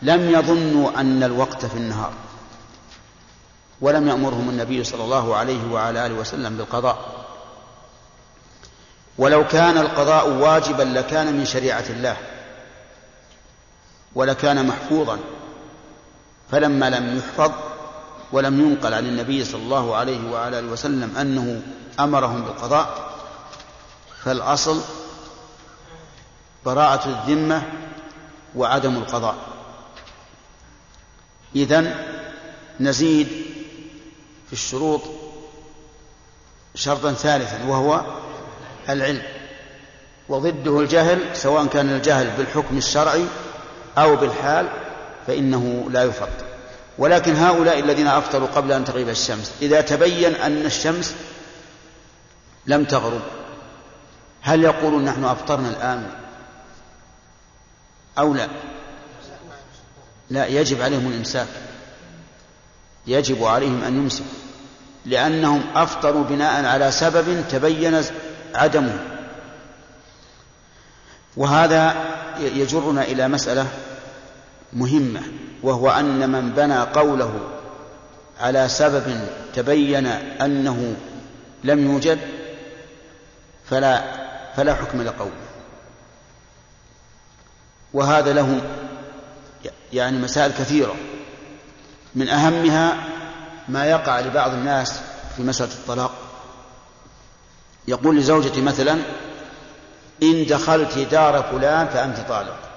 لم يظنوا أن الوقت في النهار. ولم يأمرهم النبي صلى الله عليه وعلى آله وسلم بالقضاء. ولو كان القضاء واجبا لكان من شريعة الله. ولكان محفوظا. فلما لم يحفظ ولم ينقل عن النبي صلى الله عليه وعلى آله وسلم أنه أمرهم بالقضاء فالأصل براءة الذمة وعدم القضاء. إذن نزيد في الشروط شرطا ثالثا وهو العلم. وضده الجهل سواء كان الجهل بالحكم الشرعي أو بالحال فإنه لا يفرط ولكن هؤلاء الذين أفطروا قبل أن تغيب الشمس إذا تبين أن الشمس لم تغرب هل يقولون نحن أفطرنا الآن أو لا؟ لا يجب عليهم الإمساك. يجب عليهم أن يمسكوا لأنهم أفطروا بناء على سبب تبين عدمه. وهذا يجرنا إلى مسألة مهمة وهو أن من بنى قوله على سبب تبين أنه لم يوجد فلا فلا حكم لقوله. وهذا له يعني مسائل كثيرة. من أهمها ما يقع لبعض الناس في مسألة الطلاق. يقول لزوجتي مثلا إن دخلت دار فلان فأنت طالق.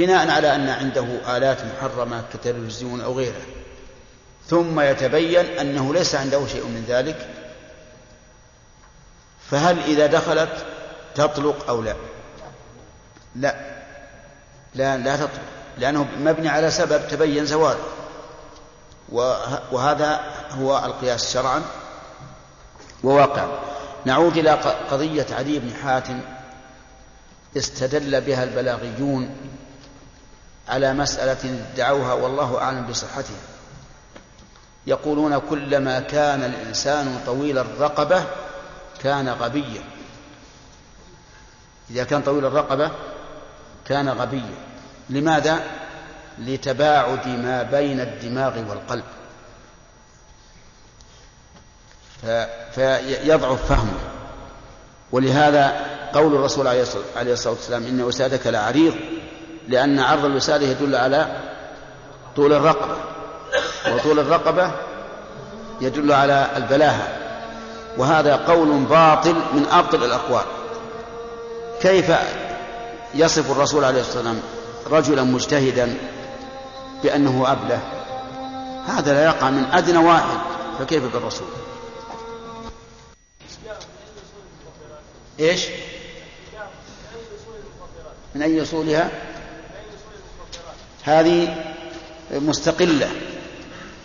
بناء على أن عنده آلات محرمة كتلفزيون أو غيره. ثم يتبين أنه ليس عنده شيء من ذلك فهل إذا دخلت تطلق أو لا؟ لا. لا لا تطلق لأنه مبني على سبب تبين زواله. وهذا هو القياس شرعا وواقعا. نعود إلى قضية علي بن حاتم استدل بها البلاغيون على مسألة ادعوها والله أعلم بصحتها. يقولون كلما كان الإنسان طويل الرقبة كان غبيا. إذا كان طويل الرقبة كان غبيا. لماذا؟ لتباعد ما بين الدماغ والقلب. فيضعف فهمه. ولهذا قول الرسول عليه الصلاة والسلام إن وسادك لعريض. لأن عرض الوسادة يدل على طول الرقبة. وطول الرقبة يدل على البلاهة. وهذا قول باطل من أبطل الأقوال. كيف يصف الرسول عليه الصلاة والسلام رجلا مجتهدا بأنه أبله؟ هذا لا يقع من أدنى واحد فكيف بالرسول؟ إيش؟ من أي أصولها؟ هذه مستقلة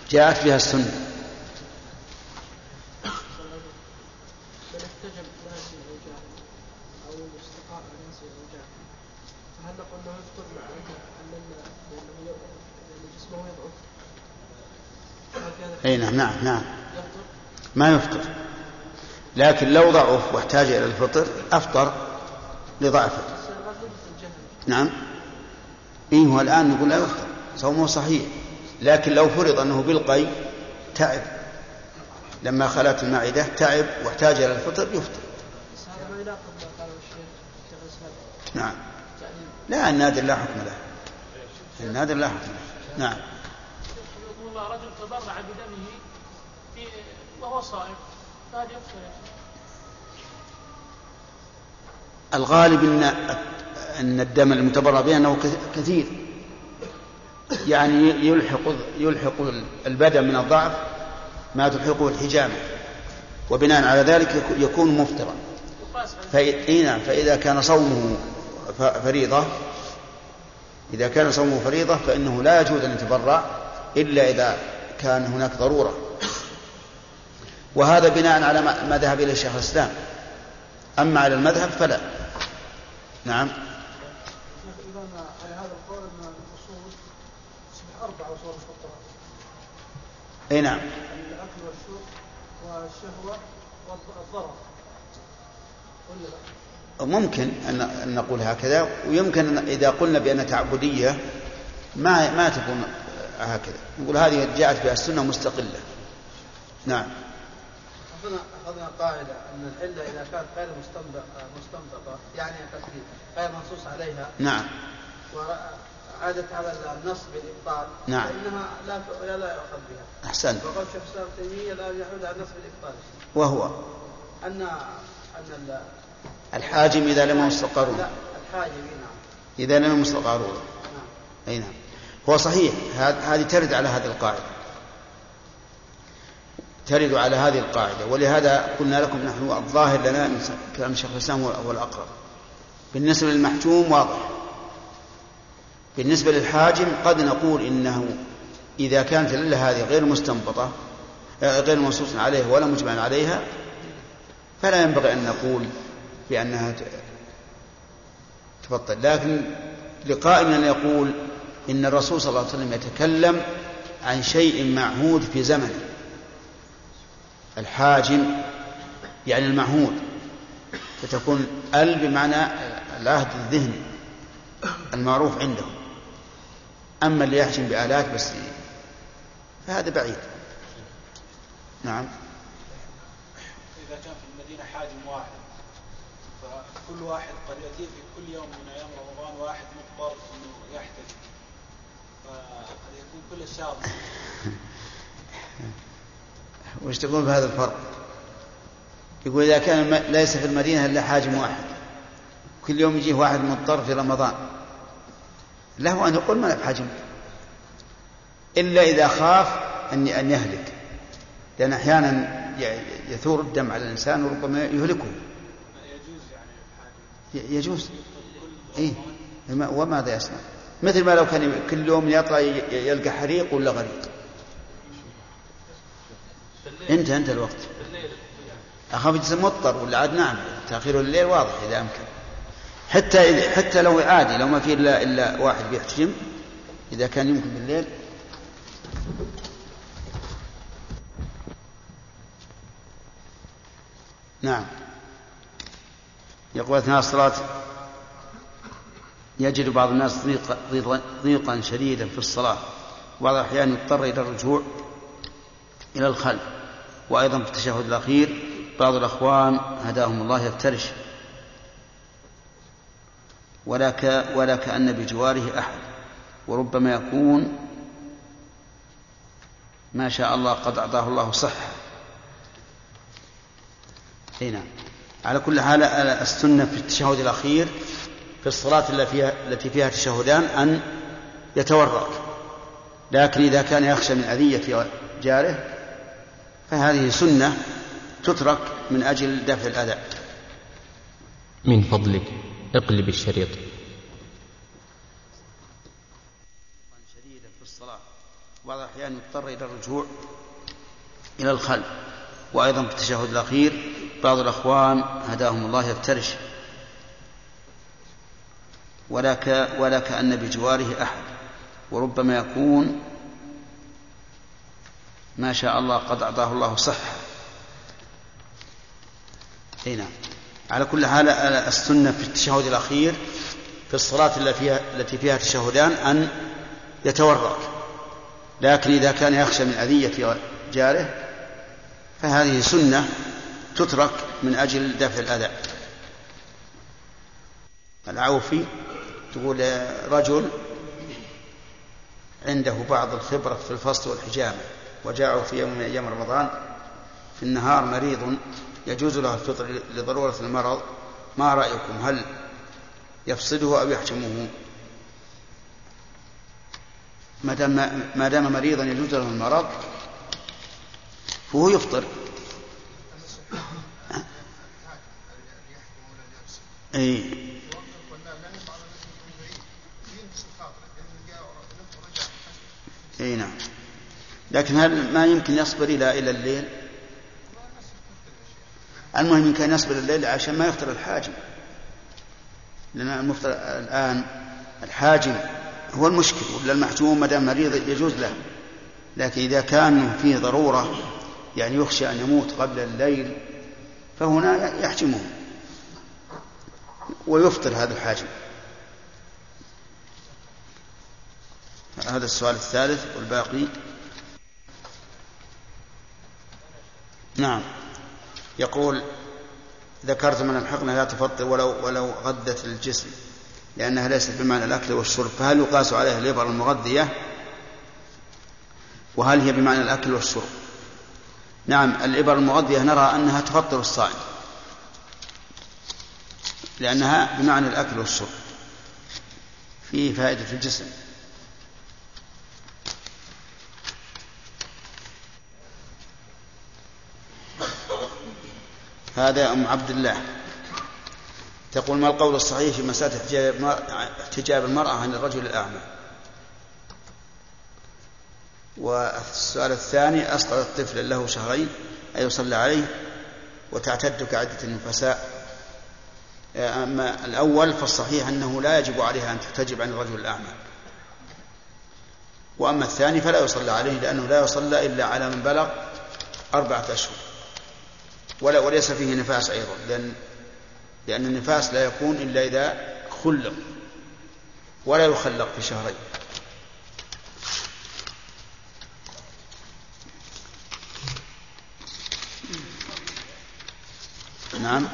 جاءت بها السنة. أي نعم نعم نعم. ما يفطر. لكن لو ضعف واحتاج إلى الفطر أفطر لضعفه نعم. إيه هو الآن نقول لا يفطر صومه صحيح. لكن لو فرض أنه بالقي تعب. لما خلت المعدة تعب واحتاج إلى الفطر يفطر. نعم. لا النادر لا حكم له. النادر لا حكم له. نعم. رجل تبرع بدمه وهو صائم فهل يفطر؟ الغالب إن أن الدم المتبرع به أنه كثير. يعني يلحق يلحق البدن من الضعف ما تلحقه الحجامه وبناء على ذلك يكون مفطرا فإذا, فإذا كان صومه فريضة إذا كان صومه فريضة فإنه لا يجوز أن يتبرع إلا إذا كان هناك ضرورة. وهذا بناء على ما ذهب إليه شيخ الإسلام. أما على المذهب فلا. نعم على هذا القول ان الاصول تصبح أربع اصول مفطرات اي نعم. الأكل والشرب الشهوة والضرر؟ ممكن أن نقول هكذا ويمكن أن إذا قلنا بأن تعبدية ما ما تكون هكذا. نقول هذه جاءت بها السنة مستقلة. نعم. أخذنا أخذنا قاعدة أن العلة إذا كانت غير مستنبطة يعني غير منصوص عليها نعم. وعادت على النص بالإبطال نعم. فإنها لا لا, لا يؤخذ بها. أحسنت. وقول شيخ الإسلام ابن تيمية لا يعود على النص بالإبطال وهو؟ أن أن ال- الحاجم إذا لم يمس قارون لا الحاجب نعم. إذا لم يمس قارون نعم. أي نعم. هو صحيح. هذ- هذه ترد على هذه القاعدة. ترد على هذه القاعدة. ولهذا قلنا لكم نحن الظاهر لنا كلام شيخ الإسلام هو هو الأقرب. بالنسبة للمحجوم واضح. بالنسبة للحاجم قد نقول إنه إذا كانت العلة هذه غير مستنبطة آه، غير منصوص عليه ولا مجمع عليها فلا ينبغي أن نقول بأنها تبطل. لكن لقائل أن يقول إن الرسول صلى الله عليه وسلم يتكلم عن شيء معهود في زمنه. الحاجم يعني المعهود. فتكون ال بمعنى العهد الذهني المعروف عندهم أما اللي يحجم بآلات بس فهذا بعيد. نعم. إذا كان في المدينة حاجم واحد فكل واحد قد يأتي في كل يوم من أيام رمضان واحد مضطر أنه يحتج فقد يكون كل الشهر وش تقول بهذا الفرق؟ يقول إذا كان ليس في المدينة إلا حاجم واحد. كل يوم يجيه واحد مضطر في رمضان. له أن يقول ما بحجم. إلا إذا خاف أن أن يهلك. لأن أحيانا يثور الدم على الإنسان وربما يهلكه. يجوز. إيه. ما- وماذا يصنع؟ مثل ما لو كان كل يوم يطلع يلقى حريق ولا غريق. انتهى انتهى الوقت. أخاف يجلس مضطر ولا عاد نعم. تأخير الليل واضح إذا أمكن. حتى حتى لو عادي لو ما في إلا إلا واحد بيحتجم إذا كان يمكن بالليل. نعم. يقول أثناء الصلاة يجد بعض الناس ضيق ضيقا, ضيقا شديدا في الصلاة. وبعض الأحيان يضطر إلى الرجوع إلى الخلف. وأيضا في التشهد الأخير بعض الأخوان هداهم الله يفترش. ولا ك ولا كأن بجواره أحد. وربما يكون ما شاء الله قد أعطاه الله صحة. أي نعم. على كل حال السنة في التشهد الأخير في الصلاة التي فيها, التي فيها تشهدان أن يتورك لكن إذا كان يخشى من أذية جاره فهذه سنة تترك من أجل دفع الأذى. من فضلك. اقلب الشريط. شديدا في الصلاة. وبعض الأحيان يضطر إلى الرجوع إلى الخلف. وأيضا في التشهد الأخير بعض الأخوان هداهم الله يفترش. ولا ك ولا كأن بجواره أحد. وربما يكون ما شاء الله قد أعطاه الله صحة. أي نعم. على كل حال السنة في التشهد الأخير في الصلاة التي فيها, التي فيها تشهدان أن يتورك. لكن إذا كان يخشى من أذية جاره فهذه سنة تترك من أجل دفع الأذى. العوفي تقول رجل عنده بعض الخبرة في الفصل والحجامة وجاءه في يوم من أيام رمضان في النهار مريض يجوز له الفطر لضرورة المرض؟ ما رأيكم؟ هل يفصله أو يحجمه؟ ما دام ما دام مريضا يجوز له المرض فهو يفطر. اي اي نعم. لكن هل ما يمكن يصبر إلى إلى الليل؟ المهم إن كان يصبر الليل عشان ما يفطر الحاجم لأن المفطر الآن الحاجم هو المشكل ولا المحجوم ما دام مريض يجوز له. لكن إذا كان فيه ضرورة يعني يخشى أن يموت قبل الليل فهنا يحجمه ويفطر هذا الحاجم هذا السؤال الثالث والباقي. نعم. يقول ذكرت من الحقنة لا تفطر ولو ولو غدت الجسم لأنها ليست بمعنى الأكل والشرب فهل يقاس عليها الإبر المغذية؟ وهل هي بمعنى الأكل والشرب؟ نعم الإبر المغذية نرى أنها تفطر الصائم لأنها بمعنى الأكل والشرب فيه فائدة في الجسم. هذا أم عبد الله. تقول ما القول الصحيح في مسألة احتجاب المرأة عن الرجل الأعمى؟ والسؤال الثاني أسقط الطفل له شهرين أيصلى عليه وتعتد كعدة النفساء. أما الأول فالصحيح أنه لا يجب عليها أن تحتجب عن الرجل الأعمى. وأما الثاني فلا يصلى عليه لأنه لا يصلى إلا على من بلغ أربعة أشهر. ولا وليس فيه نفاس أيضا لأن لأن النفاس لا يكون إلا إذا خلق ولا يخلق في شهرين. نعم.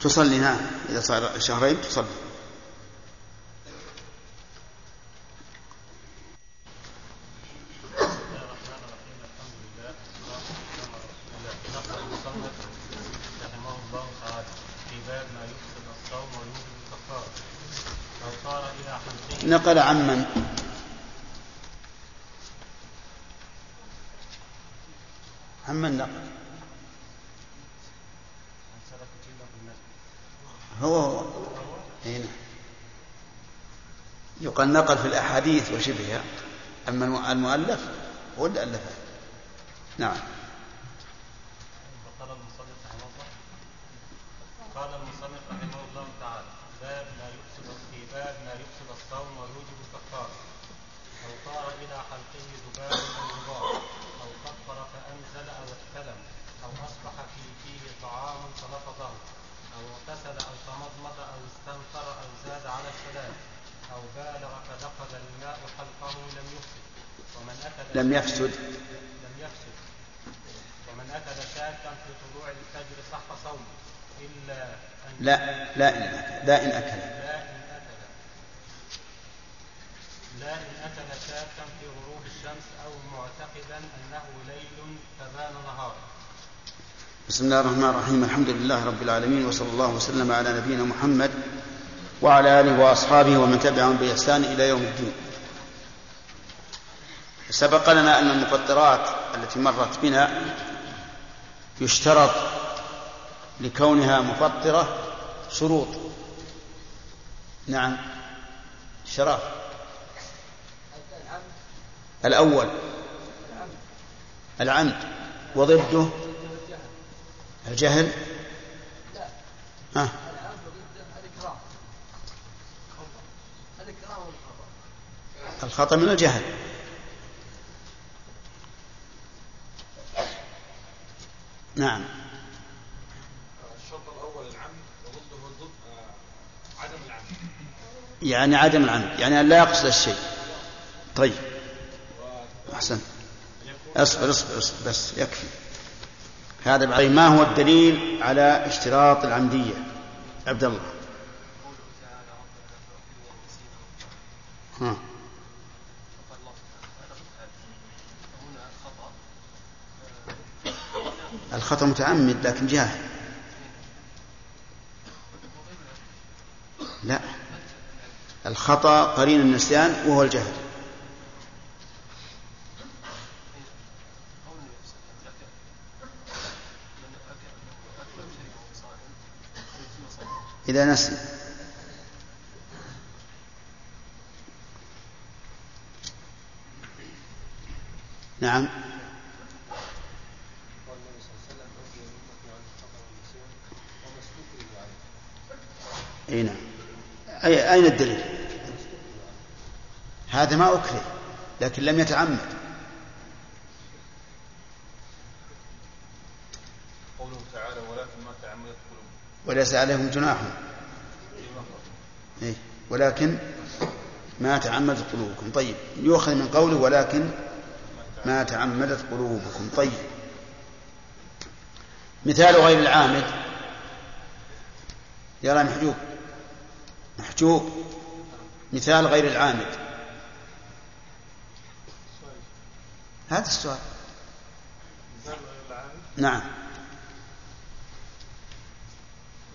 تصلي نعم. إذا صار شهرين تصلي رحمه الله تعالى في باب ما يفسد الصوم ويوجب الكفارة لو صار إلى نقل عمن. عمن نقل. هو هو. هنا. يقال نقل في الأحاديث وشبهها. أما المؤلف هو اللي ألفها. نعم وقال المصنف رحمه الله قال المصنف رحمه الله تعالى باب ما يفسد في باب ما يفسد الصوم ويوجب الكفارة أو طار إلى حلقه ذباب أو غبار أو كفر فأنزل أو احتلم أو أصبح في فيه طعام فلفظه أو اغتسل أو تمضمض أو استنثر أو زاد على الثلاث أو بالغ فدخل الماء حلقه لم يفسد ومن أكل لم يفسد. لم يفسد. ومن أكل شاكا في طلوع الفجر صح صومه إلا أن لا لا إن أكل لا إن أكل. لا إن أكل. شاكا في غروب الشمس أو معتقدا أنه ليل فبان نهارا بسم الله الرحمن الرحيم. الحمد لله رب العالمين وصلى الله وسلم على نبينا محمد وعلى آله وأصحابه ومن تبعهم بإحسان إلى يوم الدين. سبق لنا أن المفطرات التي مرت بنا يشترط لكونها مفطرة شروط. نعم. شرف الأول العمد وضده الجهل. ها. الخطأ من الجهل. نعم. الشرط الأول العمد وضده ضد عدم العمد. يعني عدم العمد يعني أن لا يقصد الشيء. طيب. أحسن. اصبر اصبر اصبر بس يكفي. هذا بعد ما هو الدليل على اشتراط العمدية؟ عبد الله. ها. الخطأ متعمد لكن جاهل. لا. الخطأ قرين النسيان وهو الجهل. إذا نسي. نعم. أي أين الدليل؟ هذا ما أكره لكن لم يتعمد. قوله تعالى ولكن ما تعمدت قلوبكم وليس عليهم جناح. إيه؟ ولكن ما تعمدت قلوبكم. طيب يؤخذ من قوله ولكن ما تعمدت قلوبكم. طيب. مثال غير العامد. يا رامي حجوب. محجوب مثال غير العامد. هذا السؤال. نعم.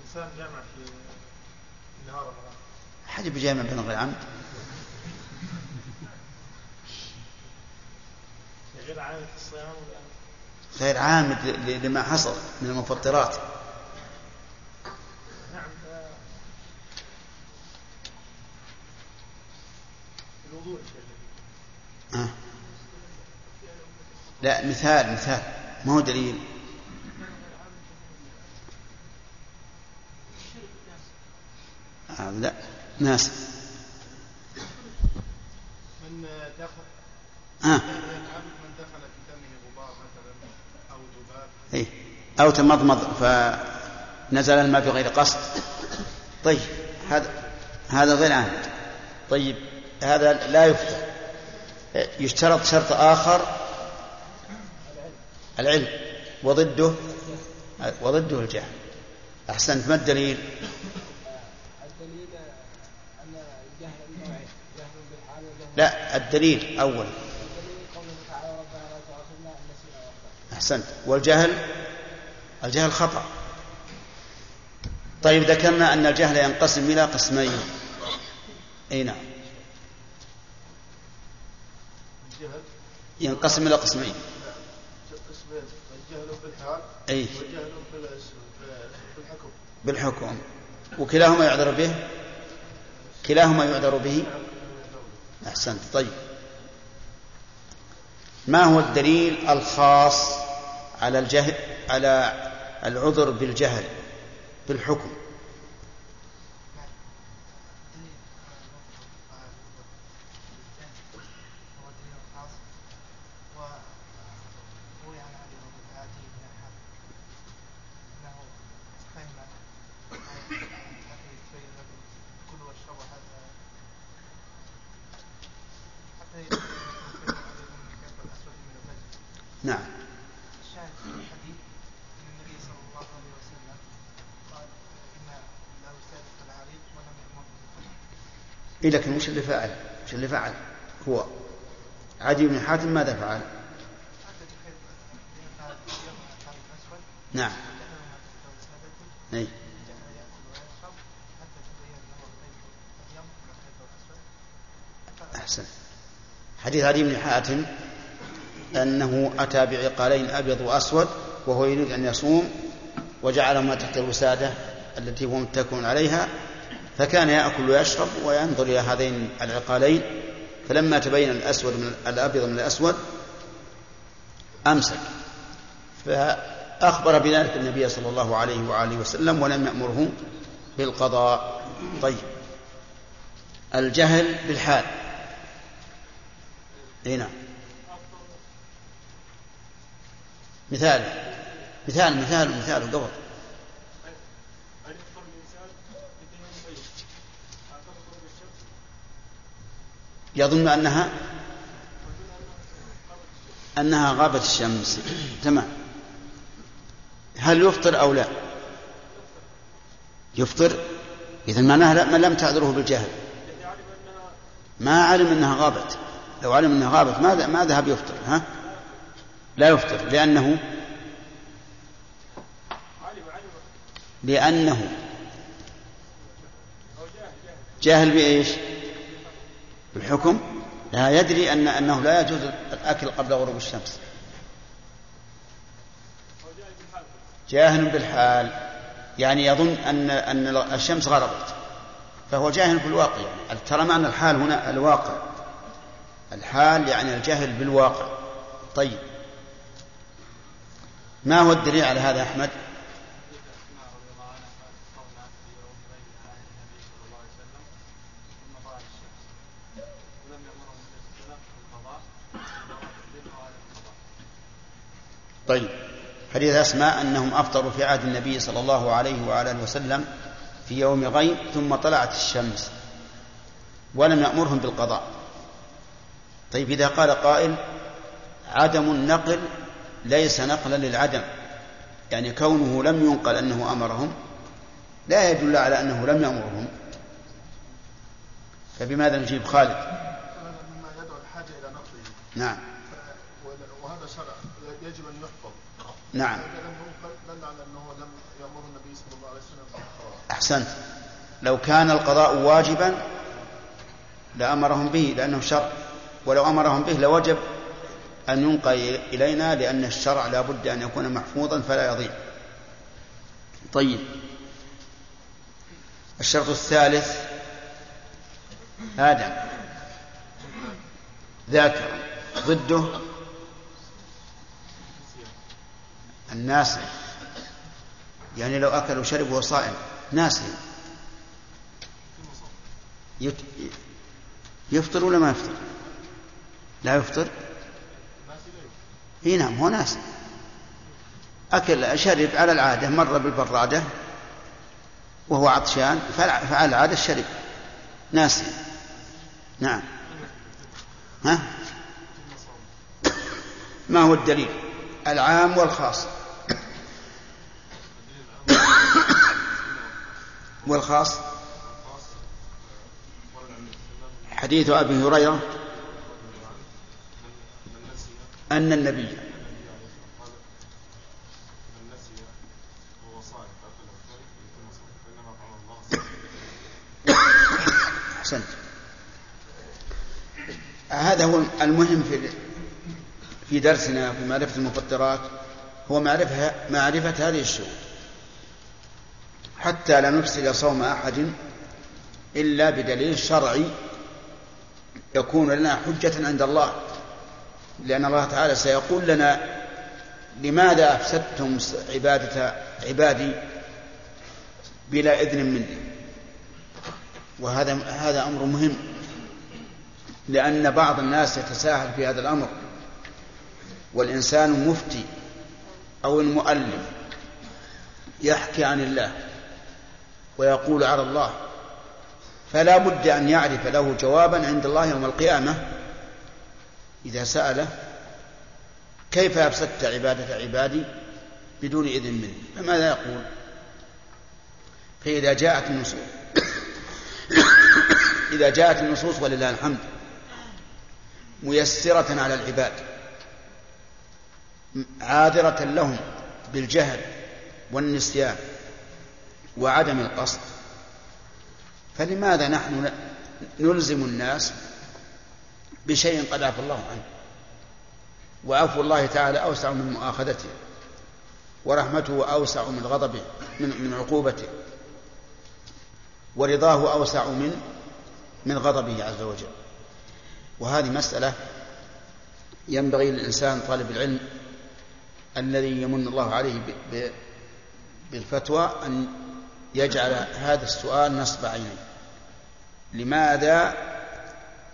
إنسان جامع في نهار رمضان. حد بجامع بين غير عامد؟ غير عامل في الصيام غير عامد لما حصل من المفطرات نعم آه، الوضوء شيء آه. لا مثال مثال. ما هو دليل؟ آه لا ناس. من دخل آه. من دخل في دمه غبار مثلا أو ذباب. إيه. أو تمضمض فنزل الماء بغير قصد. طيب هذا هذا غير عامد طيب هذا لا يفتى. يشترط شرط آخر العلم وضده وضده الجهل. أحسنت ما الدليل؟ الدليل أن الجهل نوعين جهل بالحال لا الدليل أول. الدليل قوله تعالى ربنا لا تؤاخذنا إن نسينا وأخطأنا أحسنت. والجهل؟ الجهل خطأ. طيب ذكرنا أن الجهل ينقسم إلى قسمين. أي نعم. الجهل؟ ينقسم إلى قسمين الجهل بالحال أي والجهل بالاسم بالحكم. وكلاهما يعذر به؟ كلاهما يعذر به؟ أحسنت. طيب. ما هو الدليل الخاص على الجهل على العذر بالجهل بالحكم هو الدليل الخاص وروي عن ابي ربيعه بن الحارث انه فهم حتى يتبين لكم كلوا واشربوا حتى حتى يتبين عليكم الكتاب الاسود من الفجر نعم الشاهد في الحديث ان النبي صلى الله عليه وسلم قال ان له سادس العريق ولم يامره بالفجر إيه لكن وش اللي فعل؟ وش اللي فعل؟ هو. عدي بن حاتم ماذا فعل؟ نعم. أي أحسن. حديث علي بن حاتم أنه أتى بعقالين أبيض وأسود وهو يريد أن يصوم وجعلهما تحت الوسادة التي هو متكئ عليها فكان يأكل ويشرب وينظر إلى هذين العقالين فلما تبين الأسود من الأبيض من الأسود أمسك. فأخبر بذلك النبي صلى الله عليه وآله وسلم ولم يأمره بالقضاء. طيب. الجهل بالحال. إي نعم. مثال. مثال مثال مثال قبل أن يفطر الإنسان بدين مبين أعتقد غروب الشمس يظن أنها أنها غابت الشمس. تمام. هل يفطر أو لا؟ يفطر. اذا معناها لم تعذره بالجهل. ما علم أنها غابت. لو علم أنها غابت ما ما ذهب يفطر ها؟ لا يفطر لأنه لأنه جاهل بإيش؟ بالحكم لا يدري أن أنه لا يجوز الأكل قبل غروب الشمس. جاهل بالحال. يعني يظن أن أن الشمس غربت. فهو جاهل بالواقع. يعني ترى معنى الحال هنا الواقع. الحال يعني الجهل بالواقع. طيب. ما هو الدليل على هذا أحمد؟ طيب. حديث أسماء أنهم أفطروا في عهد النبي صلى الله عليه وعلى آله وسلم في يوم غيم ثم طلعت الشمس ولم يأمرهم بالقضاء. طيب إذا قال قائل عدم النقل ليس نقلا للعدم يعني كونه لم ينقل أنه أمرهم لا يدل على أنه لم يأمرهم. فبماذا نجيب خالد؟ نعم. يجب أن يحفظ نعم. دل على أنه لم يأمر النبي صلى الله عليه وسلم بالقضاء. أحسنت. لو كان القضاء واجبا لأمرهم به لأنه شرع ولو أمرهم به لوجب أن ينقل إلينا لأن الشرع لا بد أن يكون محفوظا فلا يضيع. طيب. الشرط الثالث آدم ذاكر. ضده. الناس يعني لو أكل وشرب وهو صائم ناسي. يفطر ولا ما يفطر. لا يفطر؟ إي نعم هو ناس أكل شرب على العادة مر بالبرادة وهو عطشان فعل- فعلى العادة شرب ناسي نعم. ها؟ ما هو الدليل؟ العام والخاص. والخاص حديث أبي هريرة أن النبي أحسنت. هذا هو المهم في في درسنا في معرفة المفطرات هو معرفه معرفة هذه الشروط. حتى لا نفسد صوم أحد إلا بدليل شرعي يكون لنا حجة عند الله. لأن الله تعالى سيقول لنا لماذا أفسدتم عبادة عبادي بلا إذن مني؟ وهذا هذا أمر مهم لأن بعض الناس يتساهل في هذا الأمر. والإنسان المفتي أو المؤلف يحكي عن الله. ويقول على الله فلا بد أن يعرف له جوابا عند الله يوم القيامة. إذا سأله كيف افسدت عبادة عبادي بدون إذن مني فماذا يقول؟ فإذا جاءت النصوص إذا جاءت النصوص ولله الحمد ميسرة على العباد عاذرة لهم بالجهل والنسيان. وعدم القصد. فلماذا نحن نلزم الناس بشيء قد عفى الله عنه؟ وعفو الله تعالى أوسع من مؤاخذته ورحمته أوسع من غضبه من, من عقوبته ورضاه أوسع من من غضبه عز وجل. وهذه مسألة ينبغي للإنسان طالب العلم الذي يمن الله عليه بالفتوى أن يجعل هذا السؤال نصب عينيه لماذا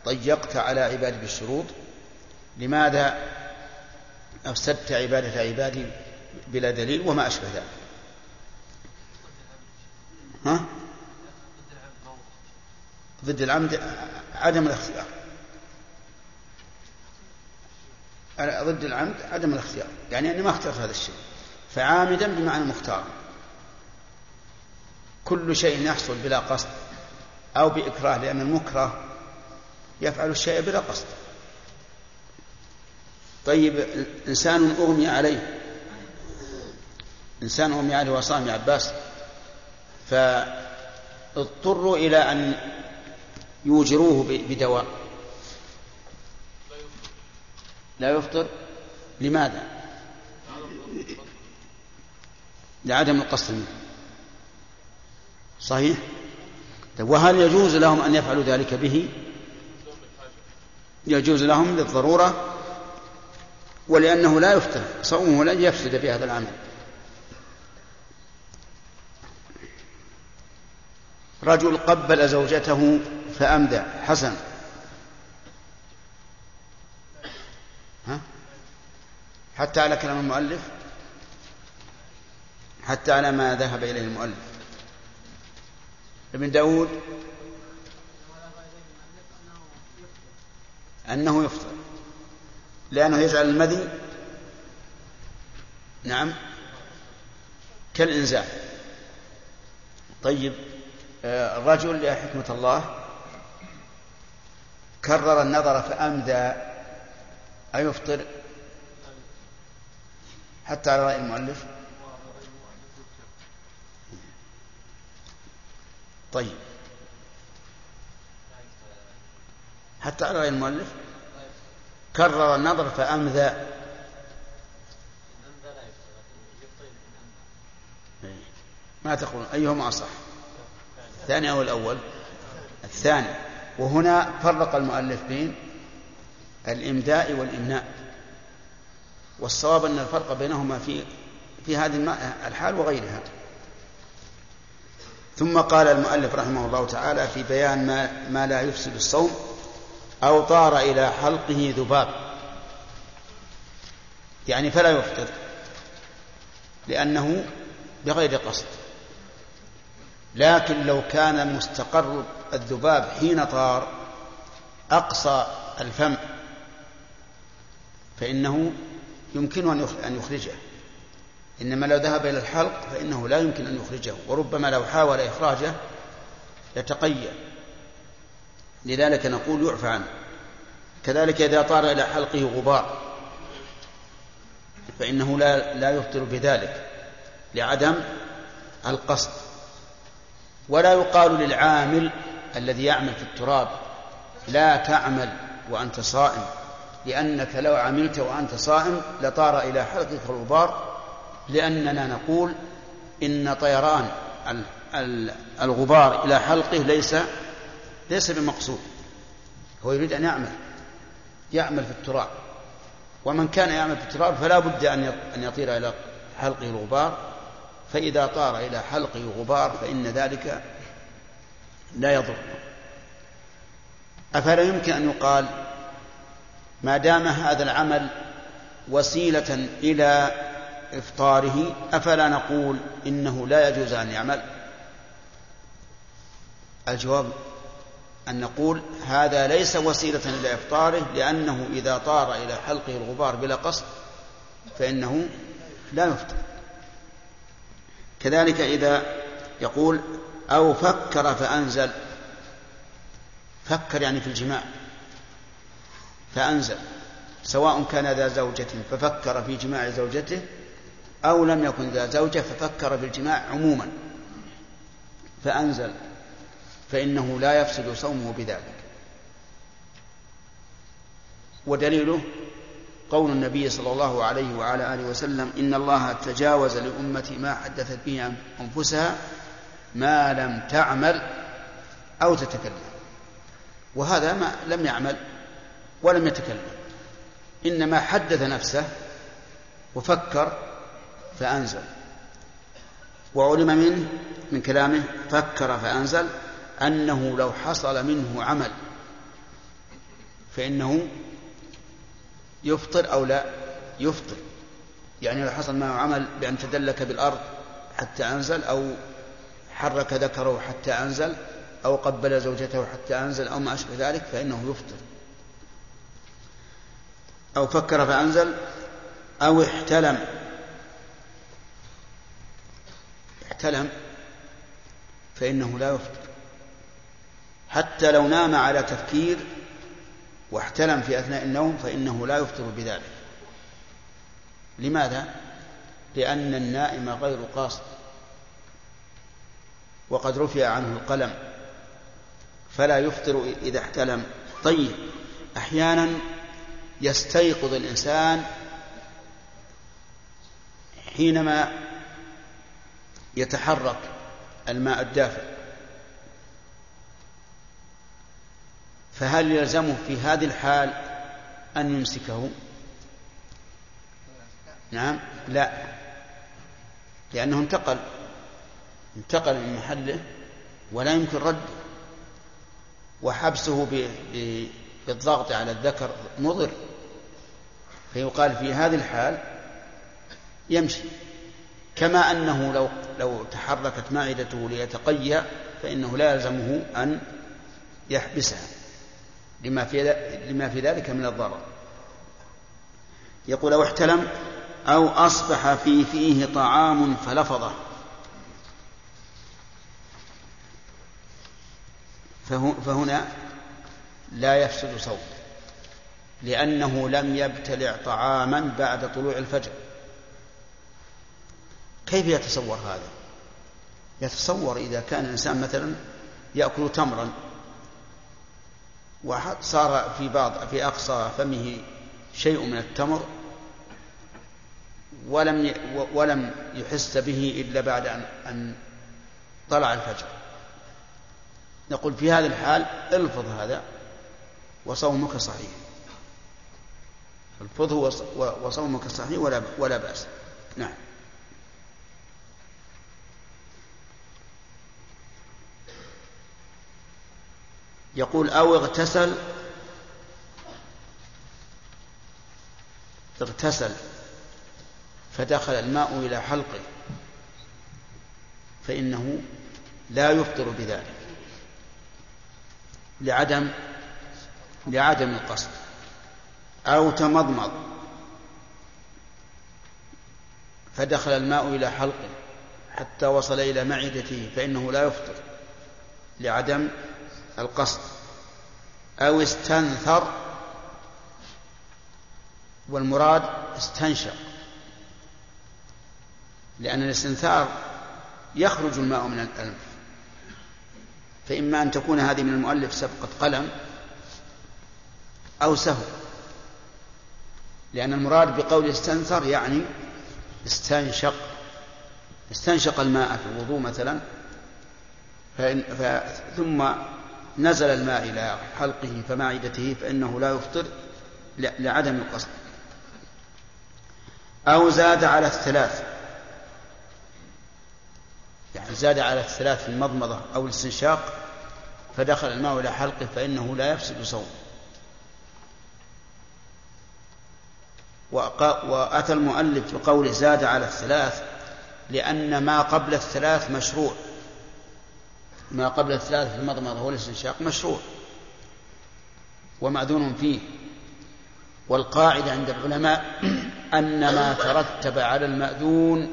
ضيقت على عبادي بالشروط؟ لماذا أفسدت عبادة عبادي بلا دليل وما أشبه ذلك؟ ها؟ ضد العمد عدم الاختيار. ضد العمد عدم الاختيار. يعني أني ما اخترت هذا الشيء. فعامدا بمعنى مختار. كل شيء يحصل بلا قصد أو بإكراه لأن المكره يفعل الشيء بلا قصد. طيب إنسان أغمي عليه إنسان أغمي عليه وصام عباس فاضطروا إلى أن يوجروه بدواء. لا يفطر. لماذا؟ لعدم القصد منه. صحيح؟ طيب وهل يجوز لهم أن يفعلوا ذلك به؟ يجوز لهم للضرورة ولأنه لا يفتر صومه لن يفسد بهذا العمل. رجل قبل زوجته فأمدى حسن. ها؟ حتى على كلام المؤلف؟ حتى على ما ذهب إليه المؤلف. ابن داود أنه يفطر لأنه يجعل المذي نعم كالإنزال طيب آه، الرجل يا حكمة الله كرر النظر فأمدى أيفطر حتى على رأي المؤلف طيب. حتى على رأي المؤلف كرر النظر فأمذى ما تقولون أيهما أصح؟ الثاني أو الأول؟ الثاني. وهنا فرق المؤلف بين الإمداء والإمناء. والصواب أن الفرق بينهما في في هذه الحال وغيرها. ثم قال المؤلف رحمه الله تعالى في بيان ما, ما لا يفسد الصوم أو طار إلى حلقه ذباب يعني فلا يفطر لأنه بغير قصد. لكن لو كان مستقر الذباب حين طار أقصى الفم فإنه يمكن أن يخرجه. إنما لو ذهب إلى الحلق فإنه لا يمكن أن يخرجه وربما لو حاول إخراجه يتقيأ لذلك نقول يعفى عنه. كذلك إذا طار إلى حلقه غبار فإنه لا لا يفطر بذلك لعدم القصد. ولا يقال للعامل الذي يعمل في التراب لا تعمل وأنت صائم لأنك لو عملت وأنت صائم لطار إلى حلقك الغبار لأننا نقول إن طيران الغبار إلى حلقه ليس ليس بمقصود. هو يريد أن يعمل يعمل في التراب. ومن كان يعمل في التراب فلا بد أن يطير إلى حلقه الغبار. فإذا طار إلى حلقه غبار فإن ذلك لا يضر. أفلا يمكن أن يقال ما دام هذا العمل وسيلة إلى إفطاره أفلا نقول إنه لا يجوز أن يعمل؟ الجواب أن نقول هذا ليس وسيلة إلى إفطاره لأنه إذا طار إلى حلقه الغبار بلا قصد فإنه لا يفطر. كذلك إذا يقول أو فكر فأنزل فكر يعني في الجماع فأنزل سواء كان ذا زوجة ففكر في جماع زوجته أو لم يكن ذا زوجة ففكر في الجماع عموما. فأنزل فإنه لا يفسد صومه بذلك. ودليله قول النبي صلى الله عليه وعلى آله وسلم إن الله تجاوز لأمتي ما حدثت به أنفسها ما لم تعمل أو تتكلم. وهذا ما لم يعمل ولم يتكلم. إنما حدث نفسه وفكر فأنزل. وعلم منه من كلامه فكر فأنزل أنه لو حصل منه عمل فإنه يفطر أو لا يفطر. يعني لو حصل معه عمل بأن تدلك بالأرض حتى أنزل أو حرك ذكره حتى أنزل أو قبل زوجته حتى أنزل أو ما أشبه ذلك فإنه يفطر. أو فكر فأنزل أو احتلم. احتلم فإنه لا يفطر حتى لو نام على تفكير واحتلم في أثناء النوم فإنه لا يفطر بذلك. لماذا؟ لأن النائم غير قاصد وقد رفع عنه القلم فلا يفطر إذا احتلم. طيب أحيانا يستيقظ الإنسان حينما يتحرك الماء الدافئ. فهل يلزمه في هذه الحال أن يمسكه؟ نعم لا. لأنه انتقل انتقل من محله ولا يمكن رده وحبسه بالضغط على الذكر مضر. فيقال في هذه الحال يمشي. كما أنه لو لو تحركت معدته ليتقيأ فإنه لا يلزمه أن يحبسها لما في لما في ذلك من الضرر. يقول أو احتلم أو أصبح في فيه طعام فلفظه. فهنا لا يفسد صوت لأنه لم يبتلع طعاما بعد طلوع الفجر. كيف يتصور هذا؟ يتصور إذا كان الإنسان مثلا يأكل تمرا وصار في بعض في أقصى فمه شيء من التمر ولم ولم يحس به إلا بعد أن أن طلع الفجر. نقول في هذه الحال الفظ هذا وصومك صحيح. الفظه وصومك صحيح ولا ولا بأس. نعم. يقول أو اغتسل. اغتسل. فدخل الماء إلى حلقه. فإنه لا يفطر بذلك. لعدم لعدم القصد. أو تمضمض. فدخل الماء إلى حلقه. حتى وصل إلى معدته. فإنه لا يفطر. لعدم القصد أو استنثر والمراد استنشق لأن الاستنثار يخرج الماء من الأنف. فإما أن تكون هذه من المؤلف سبقة قلم أو سهو لأن المراد بقول استنثر يعني استنشق. استنشق الماء في الوضوء مثلا فإن ثم نزل الماء إلى حلقه فمعدته فإنه لا يفطر لعدم القصد. أو زاد على الثلاث. يعني زاد على الثلاث في المضمضة أو الاستنشاق فدخل الماء إلى حلقه فإنه لا يفسد صوم. وأتى المؤلف بقوله زاد على الثلاث لأن ما قبل الثلاث مشروع. ما قبل الثلاث في المضمضة والاستنشاق مشروع. ومأذون فيه. والقاعدة عند العلماء أن ما ترتب على المأذون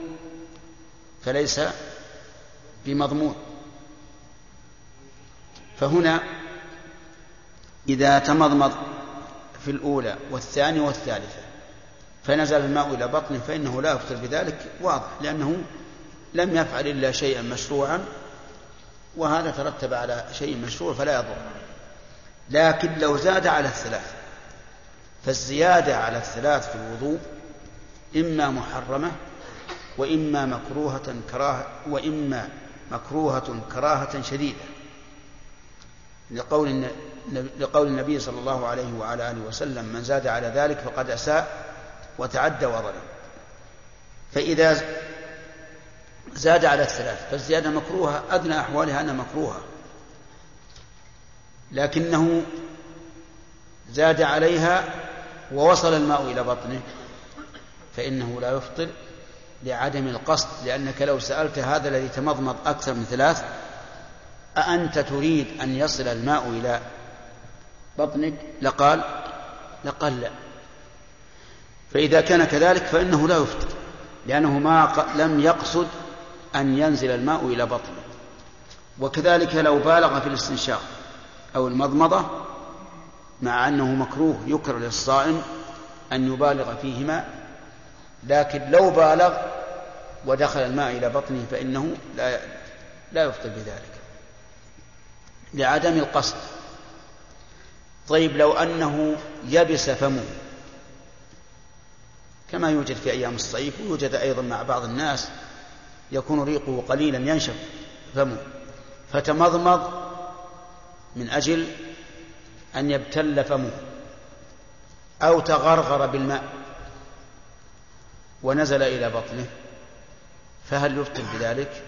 فليس بمضمون. فهنا إذا تمضمض في الأولى والثانية والثالثة فنزل الماء إلى بطنه فإنه لا يفطر بذلك واضح لأنه لم يفعل إلا شيئا مشروعا. وهذا ترتب على شيء مشروع فلا يضر. لكن لو زاد على الثلاث فالزيادة على الثلاث في الوضوء إما محرمة وإما مكروهة كراهة وإما مكروهة كراهة شديدة. لقول لقول النبي صلى الله عليه وعلى آله وسلم من زاد على ذلك فقد أساء وتعدى وظلم فإذا زاد على الثلاث فالزيادة مكروهة أدنى أحوالها أنها مكروهة. لكنه زاد عليها ووصل الماء إلى بطنه فإنه لا يفطر لعدم القصد لأنك لو سألت هذا الذي تمضمض أكثر من ثلاث أأنت تريد أن يصل الماء إلى بطنك؟ لقال لقال لا فإذا كان كذلك فإنه لا يفطر لأنه ما لم يقصد أن ينزل الماء إلى بطنه. وكذلك لو بالغ في الاستنشاق أو المضمضة مع أنه مكروه يكره للصائم أن يبالغ فيهما لكن لو بالغ ودخل الماء إلى بطنه فإنه لا لا يفطر بذلك. لعدم القصد. طيب لو أنه يبس فمه كما يوجد في أيام الصيف ويوجد أيضا مع بعض الناس يكون ريقه قليلا ينشف فمه. فتمضمض من أجل أن يبتل فمه أو تغرغر بالماء ونزل إلى بطنه. فهل يفطر بذلك؟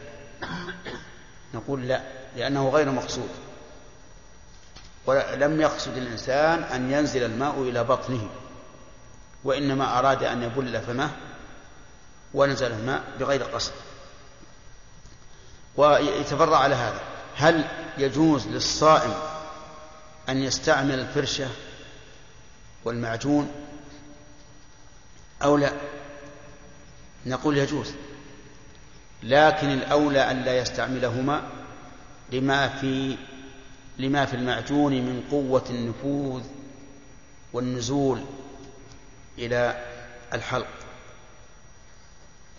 نقول لا لأنه غير مقصود. ولم يقصد الإنسان أن ينزل الماء إلى بطنه وإنما أراد أن يبل فمه ونزل الماء بغير قصد. ويتفرع على هذا. هل يجوز للصائم أن يستعمل الفرشة والمعجون أو لا؟ نقول يجوز. لكن الأولى أن لا يستعملهما لما في لما في المعجون من قوة النفوذ والنزول إلى الحلق.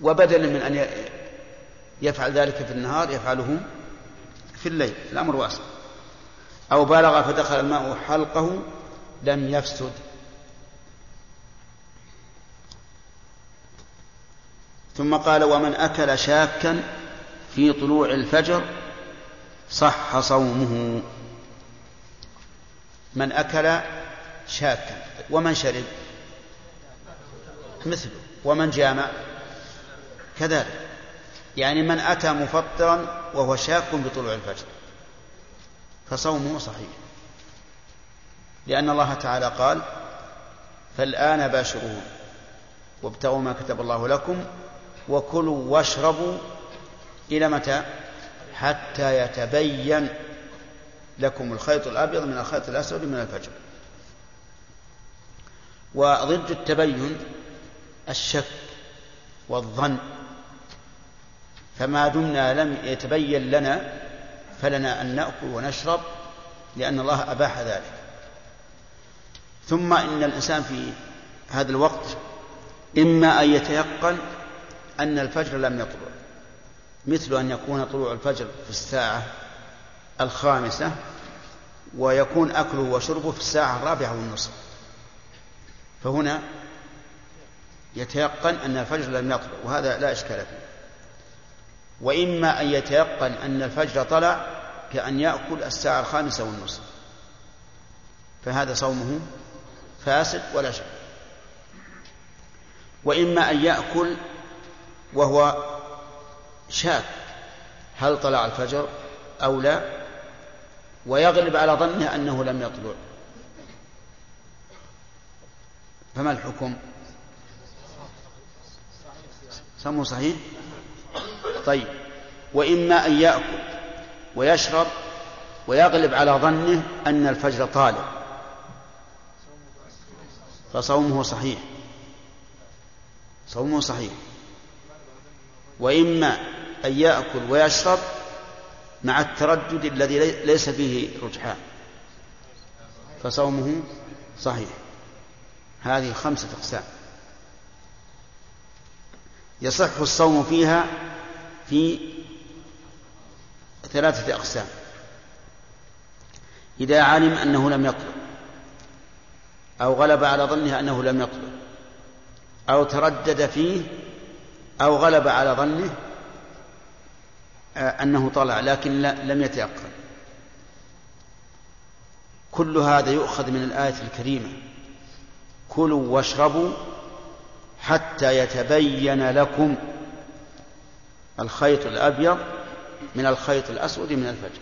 وبدلا من أن يفعل ذلك في النهار يفعله في الليل الأمر واسع. أو بلغ فدخل الماء حلقه لم يفسد. ثم قال ومن أكل شاكا في طلوع الفجر صح صومه. من أكل شاكا ومن شرب؟ مثله. ومن جامع؟ كذلك. يعني من أتى مفطرا وهو شاك بطلوع الفجر. فصومه صحيح. لأن الله تعالى قال فالآن باشروه وابتغوا ما كتب الله لكم وكلوا واشربوا إلى متى؟ حتى يتبين لكم الخيط الأبيض من الخيط الأسود من الفجر. وضد التبين الشك والظن. فما دمنا لم يتبين لنا فلنا أن نأكل ونشرب لأن الله أباح ذلك. ثم إن الإنسان في هذا الوقت إما أن يتيقن أن الفجر لم يطلع مثل أن يكون طلوع الفجر في الساعة الخامسة ويكون أكله وشربه في الساعة الرابعة والنصف. فهنا يتيقن أن الفجر لم يطلع وهذا لا إشكال فيه. وإما أن يتيقن أن الفجر طلع كأن يأكل الساعة الخامسة والنصف. فهذا صومه فاسد ولا شك. وإما أن يأكل وهو شاك هل طلع الفجر أو لا ويغلب على ظنه أنه لم يطلع. فما الحكم؟ سمو صحيح. طيب. وإما أن يأكل ويشرب ويغلب على ظنه أن الفجر طالع. فصومه صحيح. صومه صحيح. وإما أن يأكل ويشرب مع التردد الذي ليس فيه رجحان. فصومه صحيح. هذه خمسة أقسام. يصح الصوم فيها في ثلاثة أقسام. إذا علم أنه لم يطلع أو غلب على ظنه أنه لم يطلع أو تردد فيه أو غلب على ظنه آه، أنه طلع لكن لم يتيقن. كل هذا يؤخذ من الآية الكريمة. كلوا واشربوا حتى يتبين لكم الخيط الأبيض من الخيط الأسود من الفجر.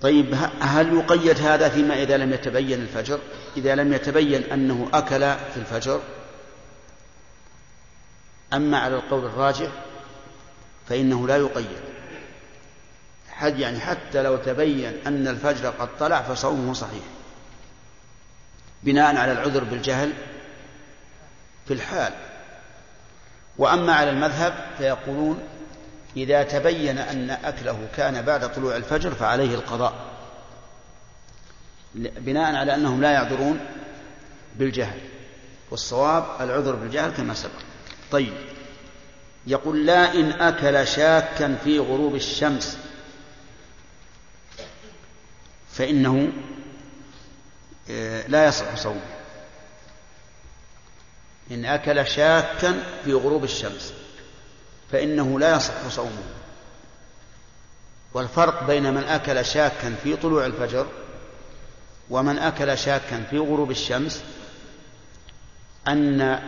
طيب هل يقيد هذا فيما إذا لم يتبين الفجر؟ إذا لم يتبين أنه أكل في الفجر أما على القول الراجح فإنه لا يقيد. حد يعني حتى لو تبين أن الفجر قد طلع فصومه صحيح. بناء على العذر بالجهل في الحال. وأما على المذهب فيقولون إذا تبين أن أكله كان بعد طلوع الفجر فعليه القضاء بناء على أنهم لا يعذرون بالجهل والصواب العذر بالجهل كما سبق. طيب يقول لا إن أكل شاكا في غروب الشمس فإنه آه، لا يصح صومه. إن أكل شاكا في غروب الشمس فإنه لا يصح صومه. والفرق بين من أكل شاكا في طلوع الفجر ومن أكل شاكا في غروب الشمس أن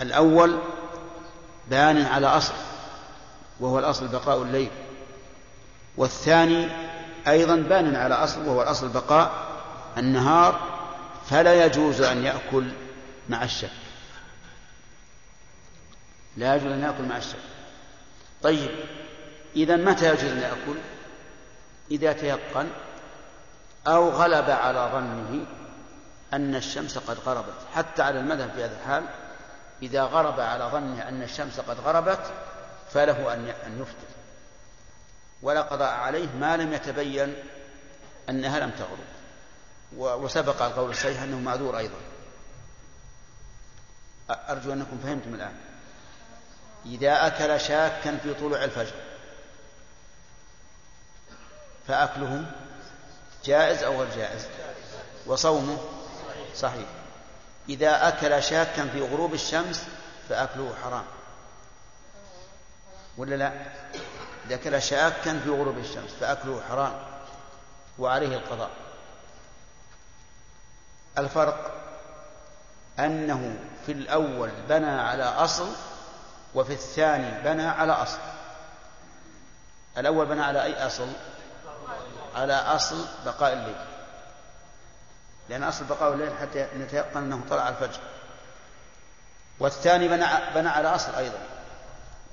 الأول بان على أصل وهو الأصل بقاء الليل. والثاني أيضا بان على أصل وهو الأصل بقاء النهار فلا يجوز أن يأكل مع الشك لا يجوز أن يأكل مع الشك طيب إذا متى يجوز أن يأكل؟ إذا تيقن أو غلب على ظنه أن الشمس قد غربت. حتى على المذهب في هذا الحال إذا غرب على ظنه أن الشمس قد غربت فله أن يفطر. ولا قضاء عليه ما لم يتبين أنها لم تغرب. وسبق القول الصحيح أنه معذور أيضا. أرجو أنكم فهمتم الآن. إذا أكل شاكا في طلوع الفجر. فأكله جائز أو غير جائز؟ وصومه صحيح. إذا أكل شاكا في غروب الشمس فأكله حرام. ولا لا؟ إذا أكل شاكا في غروب الشمس فأكله حرام. وعليه القضاء. الفرق أنه في الأول بنى على أصل وفي الثاني بنى على أصل. الأول بنى على أي أصل؟ على أصل بقاء الليل. لأن أصل بقاء الليل حتى نتيقن أنه طلع الفجر. والثاني بنى, بنى على أصل أيضا.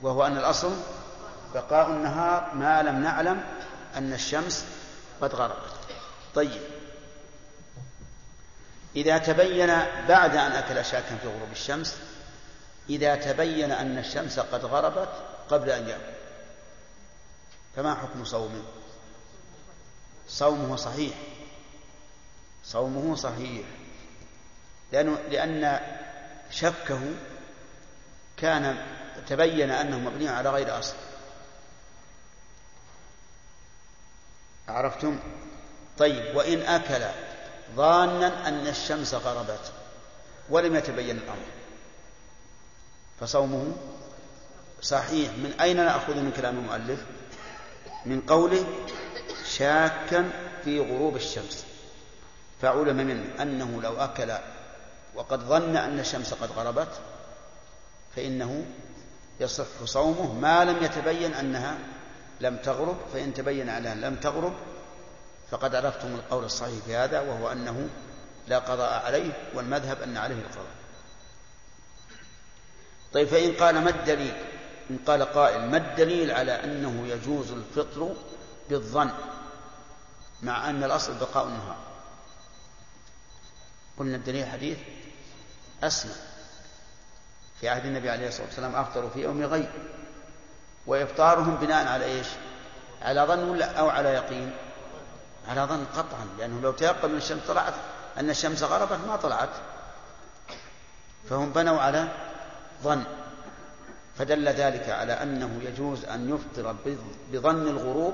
وهو أن الأصل بقاء النهار ما لم نعلم أن الشمس قد غربت. طيب. إذا تبين بعد أن أكل شاكا في غروب الشمس إذا تبين أن الشمس قد غربت قبل أن يأكل. فما حكم صومه؟ صومه صحيح. صومه صحيح. لأنه لأن شكه كان تبين أنه مبني على غير أصل. عرفتم؟ طيب وإن أكل ظانا أن الشمس غربت ولم يتبين الأمر. فصومه صحيح. من أين نأخذ من كلام المؤلف؟ من قوله شاكا في غروب الشمس. فعلم منه أنه لو أكل وقد ظن أن الشمس قد غربت فإنه يصح صومه. ما لم يتبين أنها لم تغرب فإن تبين أنها لم تغرب فقد عرفتم القول الصحيح في هذا وهو أنه لا قضاء عليه والمذهب أن عليه القضاء. طيب فإن قال ما الدليل؟ إن قال قائل ما الدليل على أنه يجوز الفطر بالظن مع أن الأصل بقاء النهار؟ قلنا الدليل حديث أسمى في عهد النبي عليه الصلاة والسلام أفطروا في يوم غيب وإفطارهم بناء على إيش؟ على ظن ولا أو على يقين؟ على ظن قطعا لأنه لو تيقن أن الشمس طلعت أن الشمس غربت ما طلعت. فهم بنوا على ظن. فدل ذلك على أنه يجوز أن يفطر بظن الغروب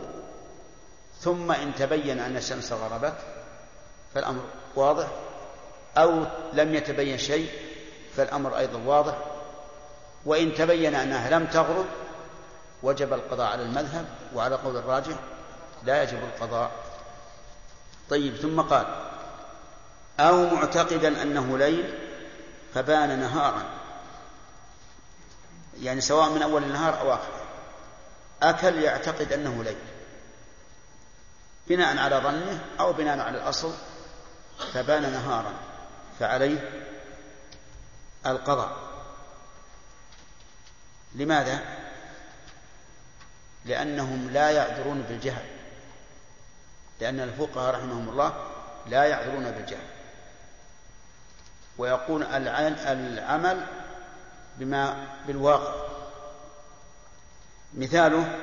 ثم إن تبين أن الشمس غربت فالأمر واضح أو لم يتبين شيء فالأمر أيضا واضح. وإن تبين أنها لم تغرب وجب القضاء على المذهب وعلى قول الراجح لا يجب القضاء. طيب ثم قال أو معتقدا أنه ليل فبان نهارا. يعني سواء من أول النهار أو آخره أكل يعتقد أنه ليل. بناء على ظنه أو بناء على الأصل فبان نهارا فعليه القضاء. لماذا؟ لأنهم لا يعذرون بالجهل. لأن الفقهاء رحمهم الله لا يعذرون بالجهل. ويقول العمل بما بالواقع. مثاله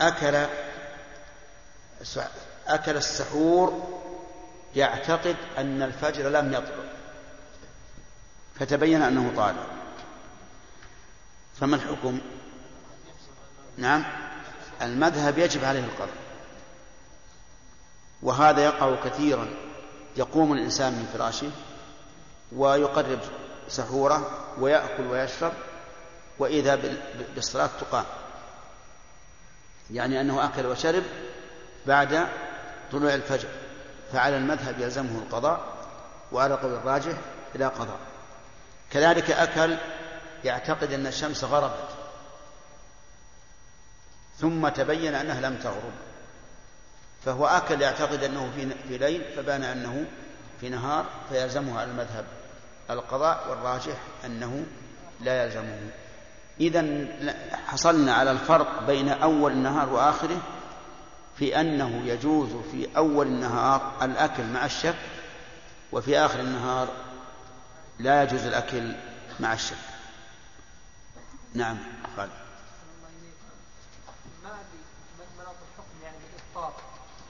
أكل أكل السحور يعتقد أن الفجر لم يطلع. فتبين أنه طالع فما الحكم؟ نعم. المذهب يجب عليه القضاء وهذا يقع كثيرا. يقوم الإنسان من فراشه ويقرب سحوره ويأكل ويشرب وإذا بالصلاة تقام. يعني أنه أكل وشرب بعد طلوع الفجر فعلى المذهب يلزمه القضاء وعلى قول الراجح لا قضاء. كذلك أكل يعتقد أن الشمس غربت. ثم تبين أنها لم تغرب. فهو أكل يعتقد أنه في ليل فبان أنه في نهار فيلزمه على المذهب. القضاء والراجح أنه لا يلزمه. إذا حصلنا على الفرق بين أول النهار وآخره في أنه يجوز في أول النهار الأكل مع الشك وفي آخر النهار لا يجوز الأكل مع الشك. نعم خالد ما ادري مناط الحكم يعني بالافطار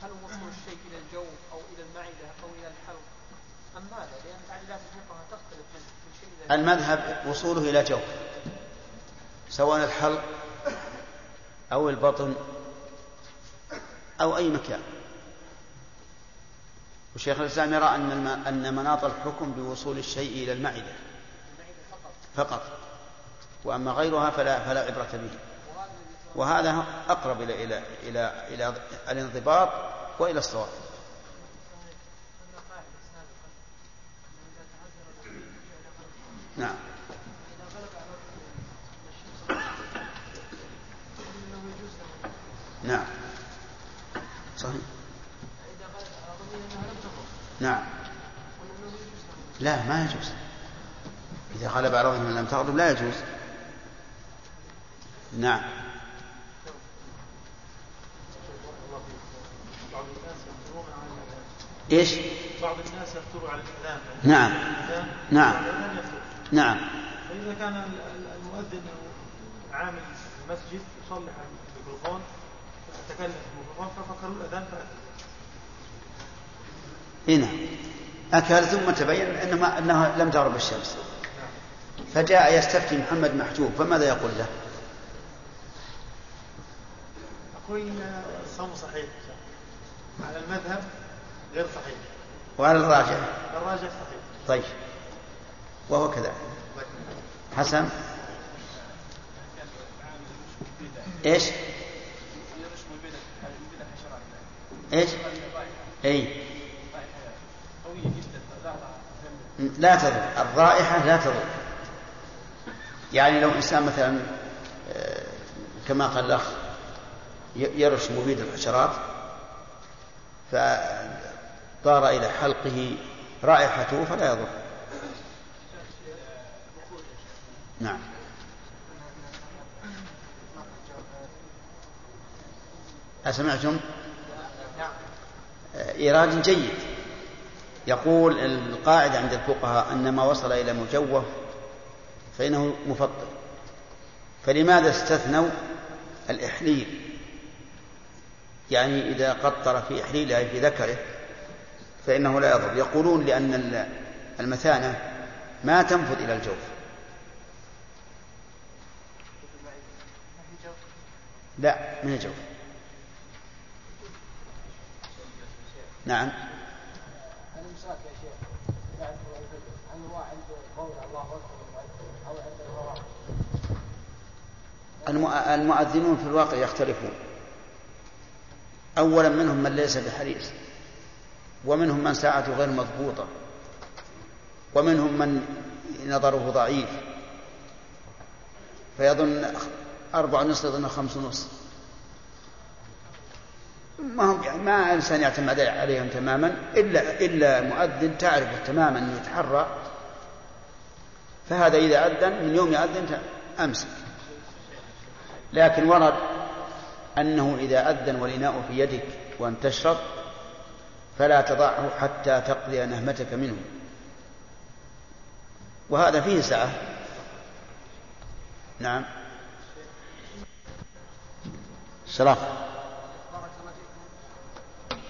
هل وصول الشيء إلى الجوف أو إلى المعده أو إلى الحلق ام ماذا؟ لأن تعليلات الفقهاء تختلف من من شيء إلى المذهب وصوله إلى جوف سواء الحلق أو البطن أو أي مكان. وشيخ الإسلام يرى أن أن مناط الحكم بوصول الشيء إلى المعدة فقط وأما غيرها فلا فلا عبرة به. وهذا أقرب إلى إلى إلى إلى الانضباط وإلى الصواب. نعم. نعم. صحيح. نعم. لا ما يجوز. إذا غلب على ظنه لم تغلب لا يجوز. نعم. إيش؟ بعض الناس يفتروا على الإذان نعم. نعم. نعم. فإذا كان ال- ال- المؤذن أو عامل المسجد يصلح الميكروفون يتكلم في الميكروفون ففكروا الأذان فأتى. هنا أكل ثم تبين أنه, أنه لم تغرب الشمس. فجاء يستفتي محمد محجوب فماذا يقول له؟ أقول الصوم صحيح. على المذهب غير صحيح. وعلى الراجع الراجع صحيح. طيب. وهو كذلك حسن؟ إيش؟ إيش؟ إي. لا تضر الرائحة لا تضر يعني لو إنسان مثلا آه، كما قال الأخ ي- يرش مبيد الحشرات فطار إلى حلقه رائحته فلا يضر. نعم. أسمعتم؟ آه، إيراد جيد. يقول القاعدة عند الفقهاء أن ما وصل إلى مجوف فإنه مفطر. فلماذا استثنوا الإحليل؟ يعني إذا قطر في إحليله في ذكره فإنه لا يضر. يقولون لأن ال- المثانة ما تنفذ إلى الجوف لا من الجوف نعم الامساك يا شيخ بعد الفجر هل هو عند قول الله اكبر المؤذن أو عند الفراغ؟ المؤ- المؤذنون في الواقع يختلفون. أولا منهم من ليس بحريص ومنهم من ساعته غير مضبوطة ومنهم من نظره ضعيف. فيظن أربع نصف يظن خمس نصف ما هم يعني ما إنسان يعتمد عليهم تماما إلا إلا مؤذن تعرف تماما أنه يتحرى. فهذا إذا أذن من يوم يأذن أمسك لكن ورد أنه إذا أذن والإناء في يدك وأن تشرب فلا تضعه حتى تقضي نهمتك منه. وهذا فيه سعة. نعم. شرف بارك الله فيكم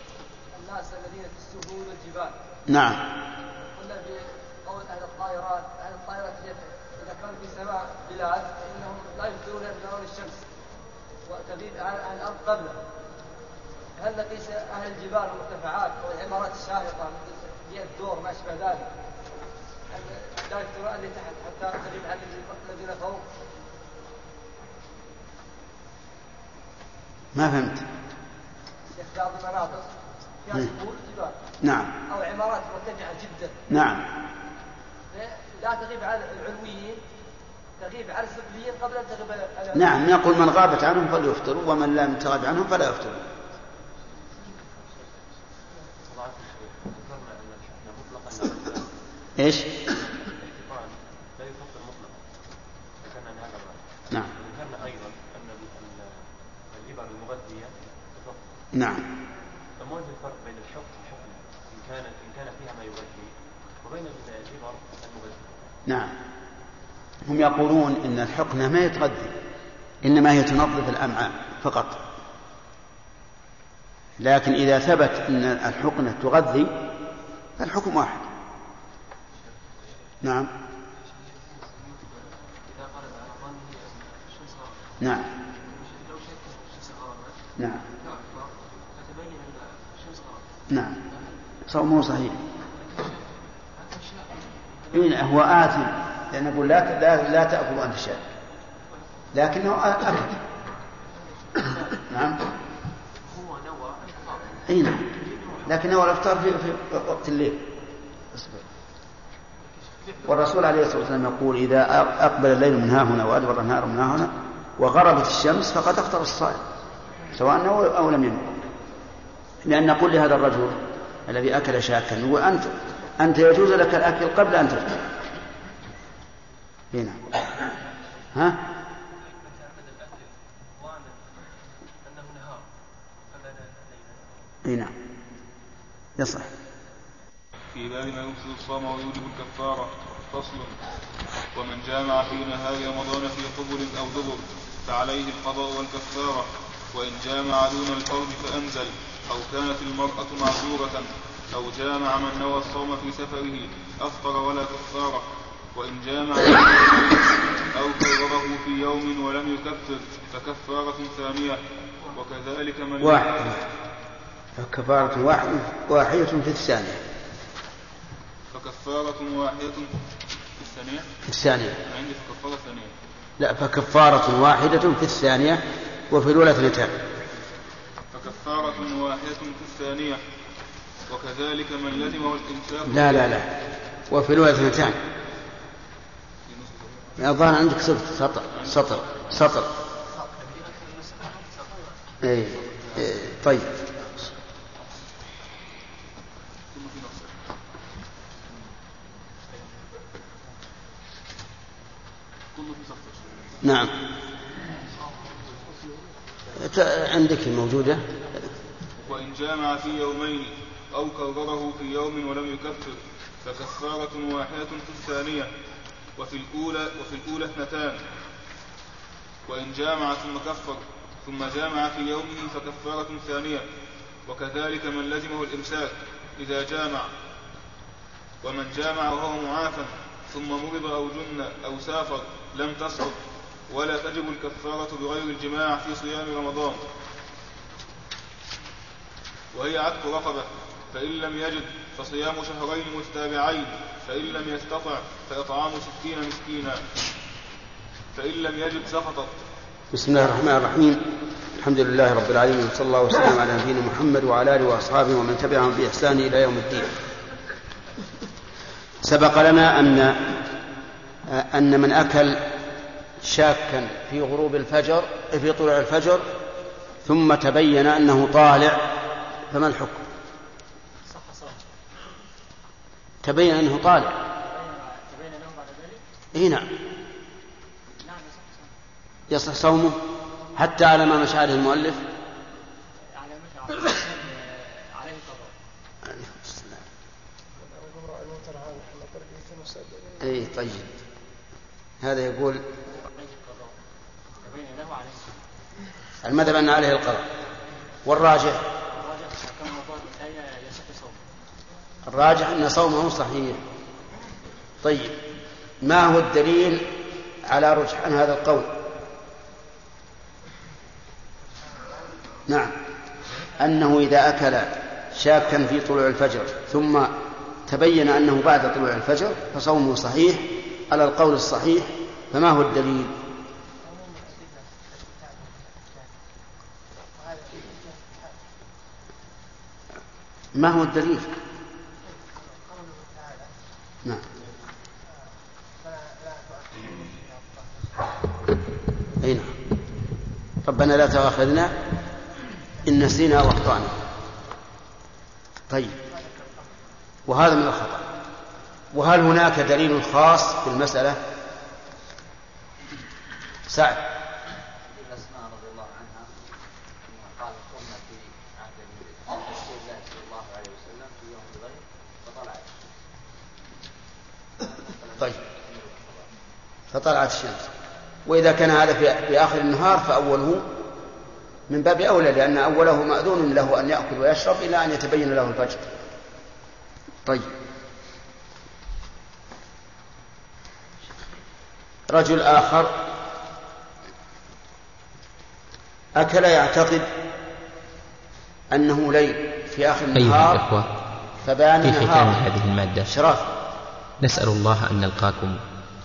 الناس الذين في السهول والجبال. نعم. قلنا بقول أهل الطائرات أهل الطائرات إذا كانوا في سماء بلاد فانهم لا يبصرون يرون الشمس. وتغيب عن عن الأرض قبله. هل نقيس أهل الجبال والمرتفعات أو العمارات الشاهقه مثل بيئه الدور ما أشبه ذلك؟ لا يبصرون اللي تحت حتى تغيب عن الذين فوق؟ ما فهمت؟ شيخ بعض المناطق. فيها جبال. نعم. أو عمارات مرتفعة جدا. نعم. لا تغيب على العلويين تغيب على السفليين قبل أن تغيب على نعم نقول من غابت عنهم فليفطروا ومن لم تغب عنهم فلا يفطروا الله عز وجل ذكرنا ان إحنا مطلقا لا إيش؟ الاحتقان لا يفطر مطلقا ذكرنا ان هذا الرأي نعم. فما وجه الفرق بين الحكم والحكم؟ إن كان إن كان فيها ما يغذي وبين الإبر المغذي نعم. هم يقولون إن الحقنة ما يتغذي إنما هي تنظف الأمعاء فقط. لكن إذا ثبت أن الحقنة تغذي فالحكم واحد. نعم. نعم. نعم. نعم. صومه صحيح. إيه هو آثم. لأن نقول لا لا, تأكل وأنت شاب لكنه أكل. نعم. أي نعم. لكن هو الإفطار في, في وقت الليل. والرسول عليه الصلاة والسلام يقول إذا أقبل الليل من ها هنا وأدبر النهار من ها هنا وغربت الشمس فقد أفطر الصائم. سواء نوى أو لم ينوي لأن نقول لهذا الرجل الذي أكل شاكا نقول أنت انت يجوز لك الأكل قبل أن تفطر. هنا. ها؟ نعم يصح. في باب ما يفسد الصوم ويوجب الكفارة فصل. ومن جامع في نهار رمضان في قبل أو دبر فعليه القضاء والكفارة. وإن جامع دون الفرج فأنزل. أو كانت المرأة معذورة أو جامع من نوى الصوم في سفره أفطر ولا كفارة وإن جامع أو كرره في يوم ولم يكفر فكفارة ثانية وكذلك من واحد. فكفارة واحدة واحدة في الثانية. فكفارة واحدة في الثانية؟ في الثانية. عندي فكفارة ثانية. لا فكفارة واحدة في الثانية وفي الأولى اثنتان. فكفارة واحدة في الثانية. وكذلك من لزمه الإمساك لا لا لا. وفي الأولى اثنتان. الظاهر عندك سطر سطر سطر سطر. اي إيه. طيب. نعم. عندك موجودة وإن جامع في يومين أو كرره في يوم ولم يكفر فكفارة واحدة في الثانية وفي الأولى وفي الأولى اثنتان. وإن جامع ثم كفر ثم جامع في يومه فكفارة ثانية. وكذلك من لزمه الإمساك إذا جامع. ومن جامع وهو معافى ثم مرض أو جن أو سافر لم تسقط ولا تجب الكفارة بغير الجماع في صيام رمضان. وهي عتق رقبة فإن لم يجد فصيام شهرين متتابعين فإن لم يستطع فإطعام ستين مسكينا. فإن لم يجد سقطت. بسم الله الرحمن الرحيم. الحمد لله رب العالمين وصلى الله وسلم على نبينا محمد وعلى آله وأصحابه ومن تبعهم بإحسان إلى يوم الدين. سبق لنا ان أن من أكل شاكا في غروب الفجر في طلوع الفجر ثم تبين أنه طالع فما الحكم؟ تبين أنه طالع. إي نعم. يصح صومه حتى على ما مشى عليه المؤلف. إي طيب. هذا يقول المذهب أن عليه القضاء. والراجح. الراجح أن صومه صحيح. طيب. ما هو الدليل على رجحان هذا القول؟ نعم. أنه إذا أكل شاكا في طلوع الفجر ثم تبين أنه بعد طلوع الفجر فصومه صحيح على القول الصحيح فما هو الدليل؟ ما هو الدليل؟ نعم. أي نعم. ربنا لا تؤاخذنا إن نسينا أو أخطأنا. طيب. وهذا من الخطأ. وهل هناك دليل خاص في المسألة؟ سعد الأسماء رضي الله عنها قال كنا في عهد فطلعت الشمس. وإذا كان هذا في في آخر النهار فأوله من باب أولى لأن أوله مأذون له أن يأكل ويشرب إلى أن يتبين له الفجر. طيب. رجل آخر أكل يعتقد أنه ليل في آخر أيها النهار الإخوة فبان في ختام هذه المادة. شرف نسأل الله أن نلقاكم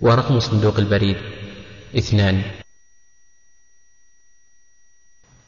ورقم صندوق البريد اثنان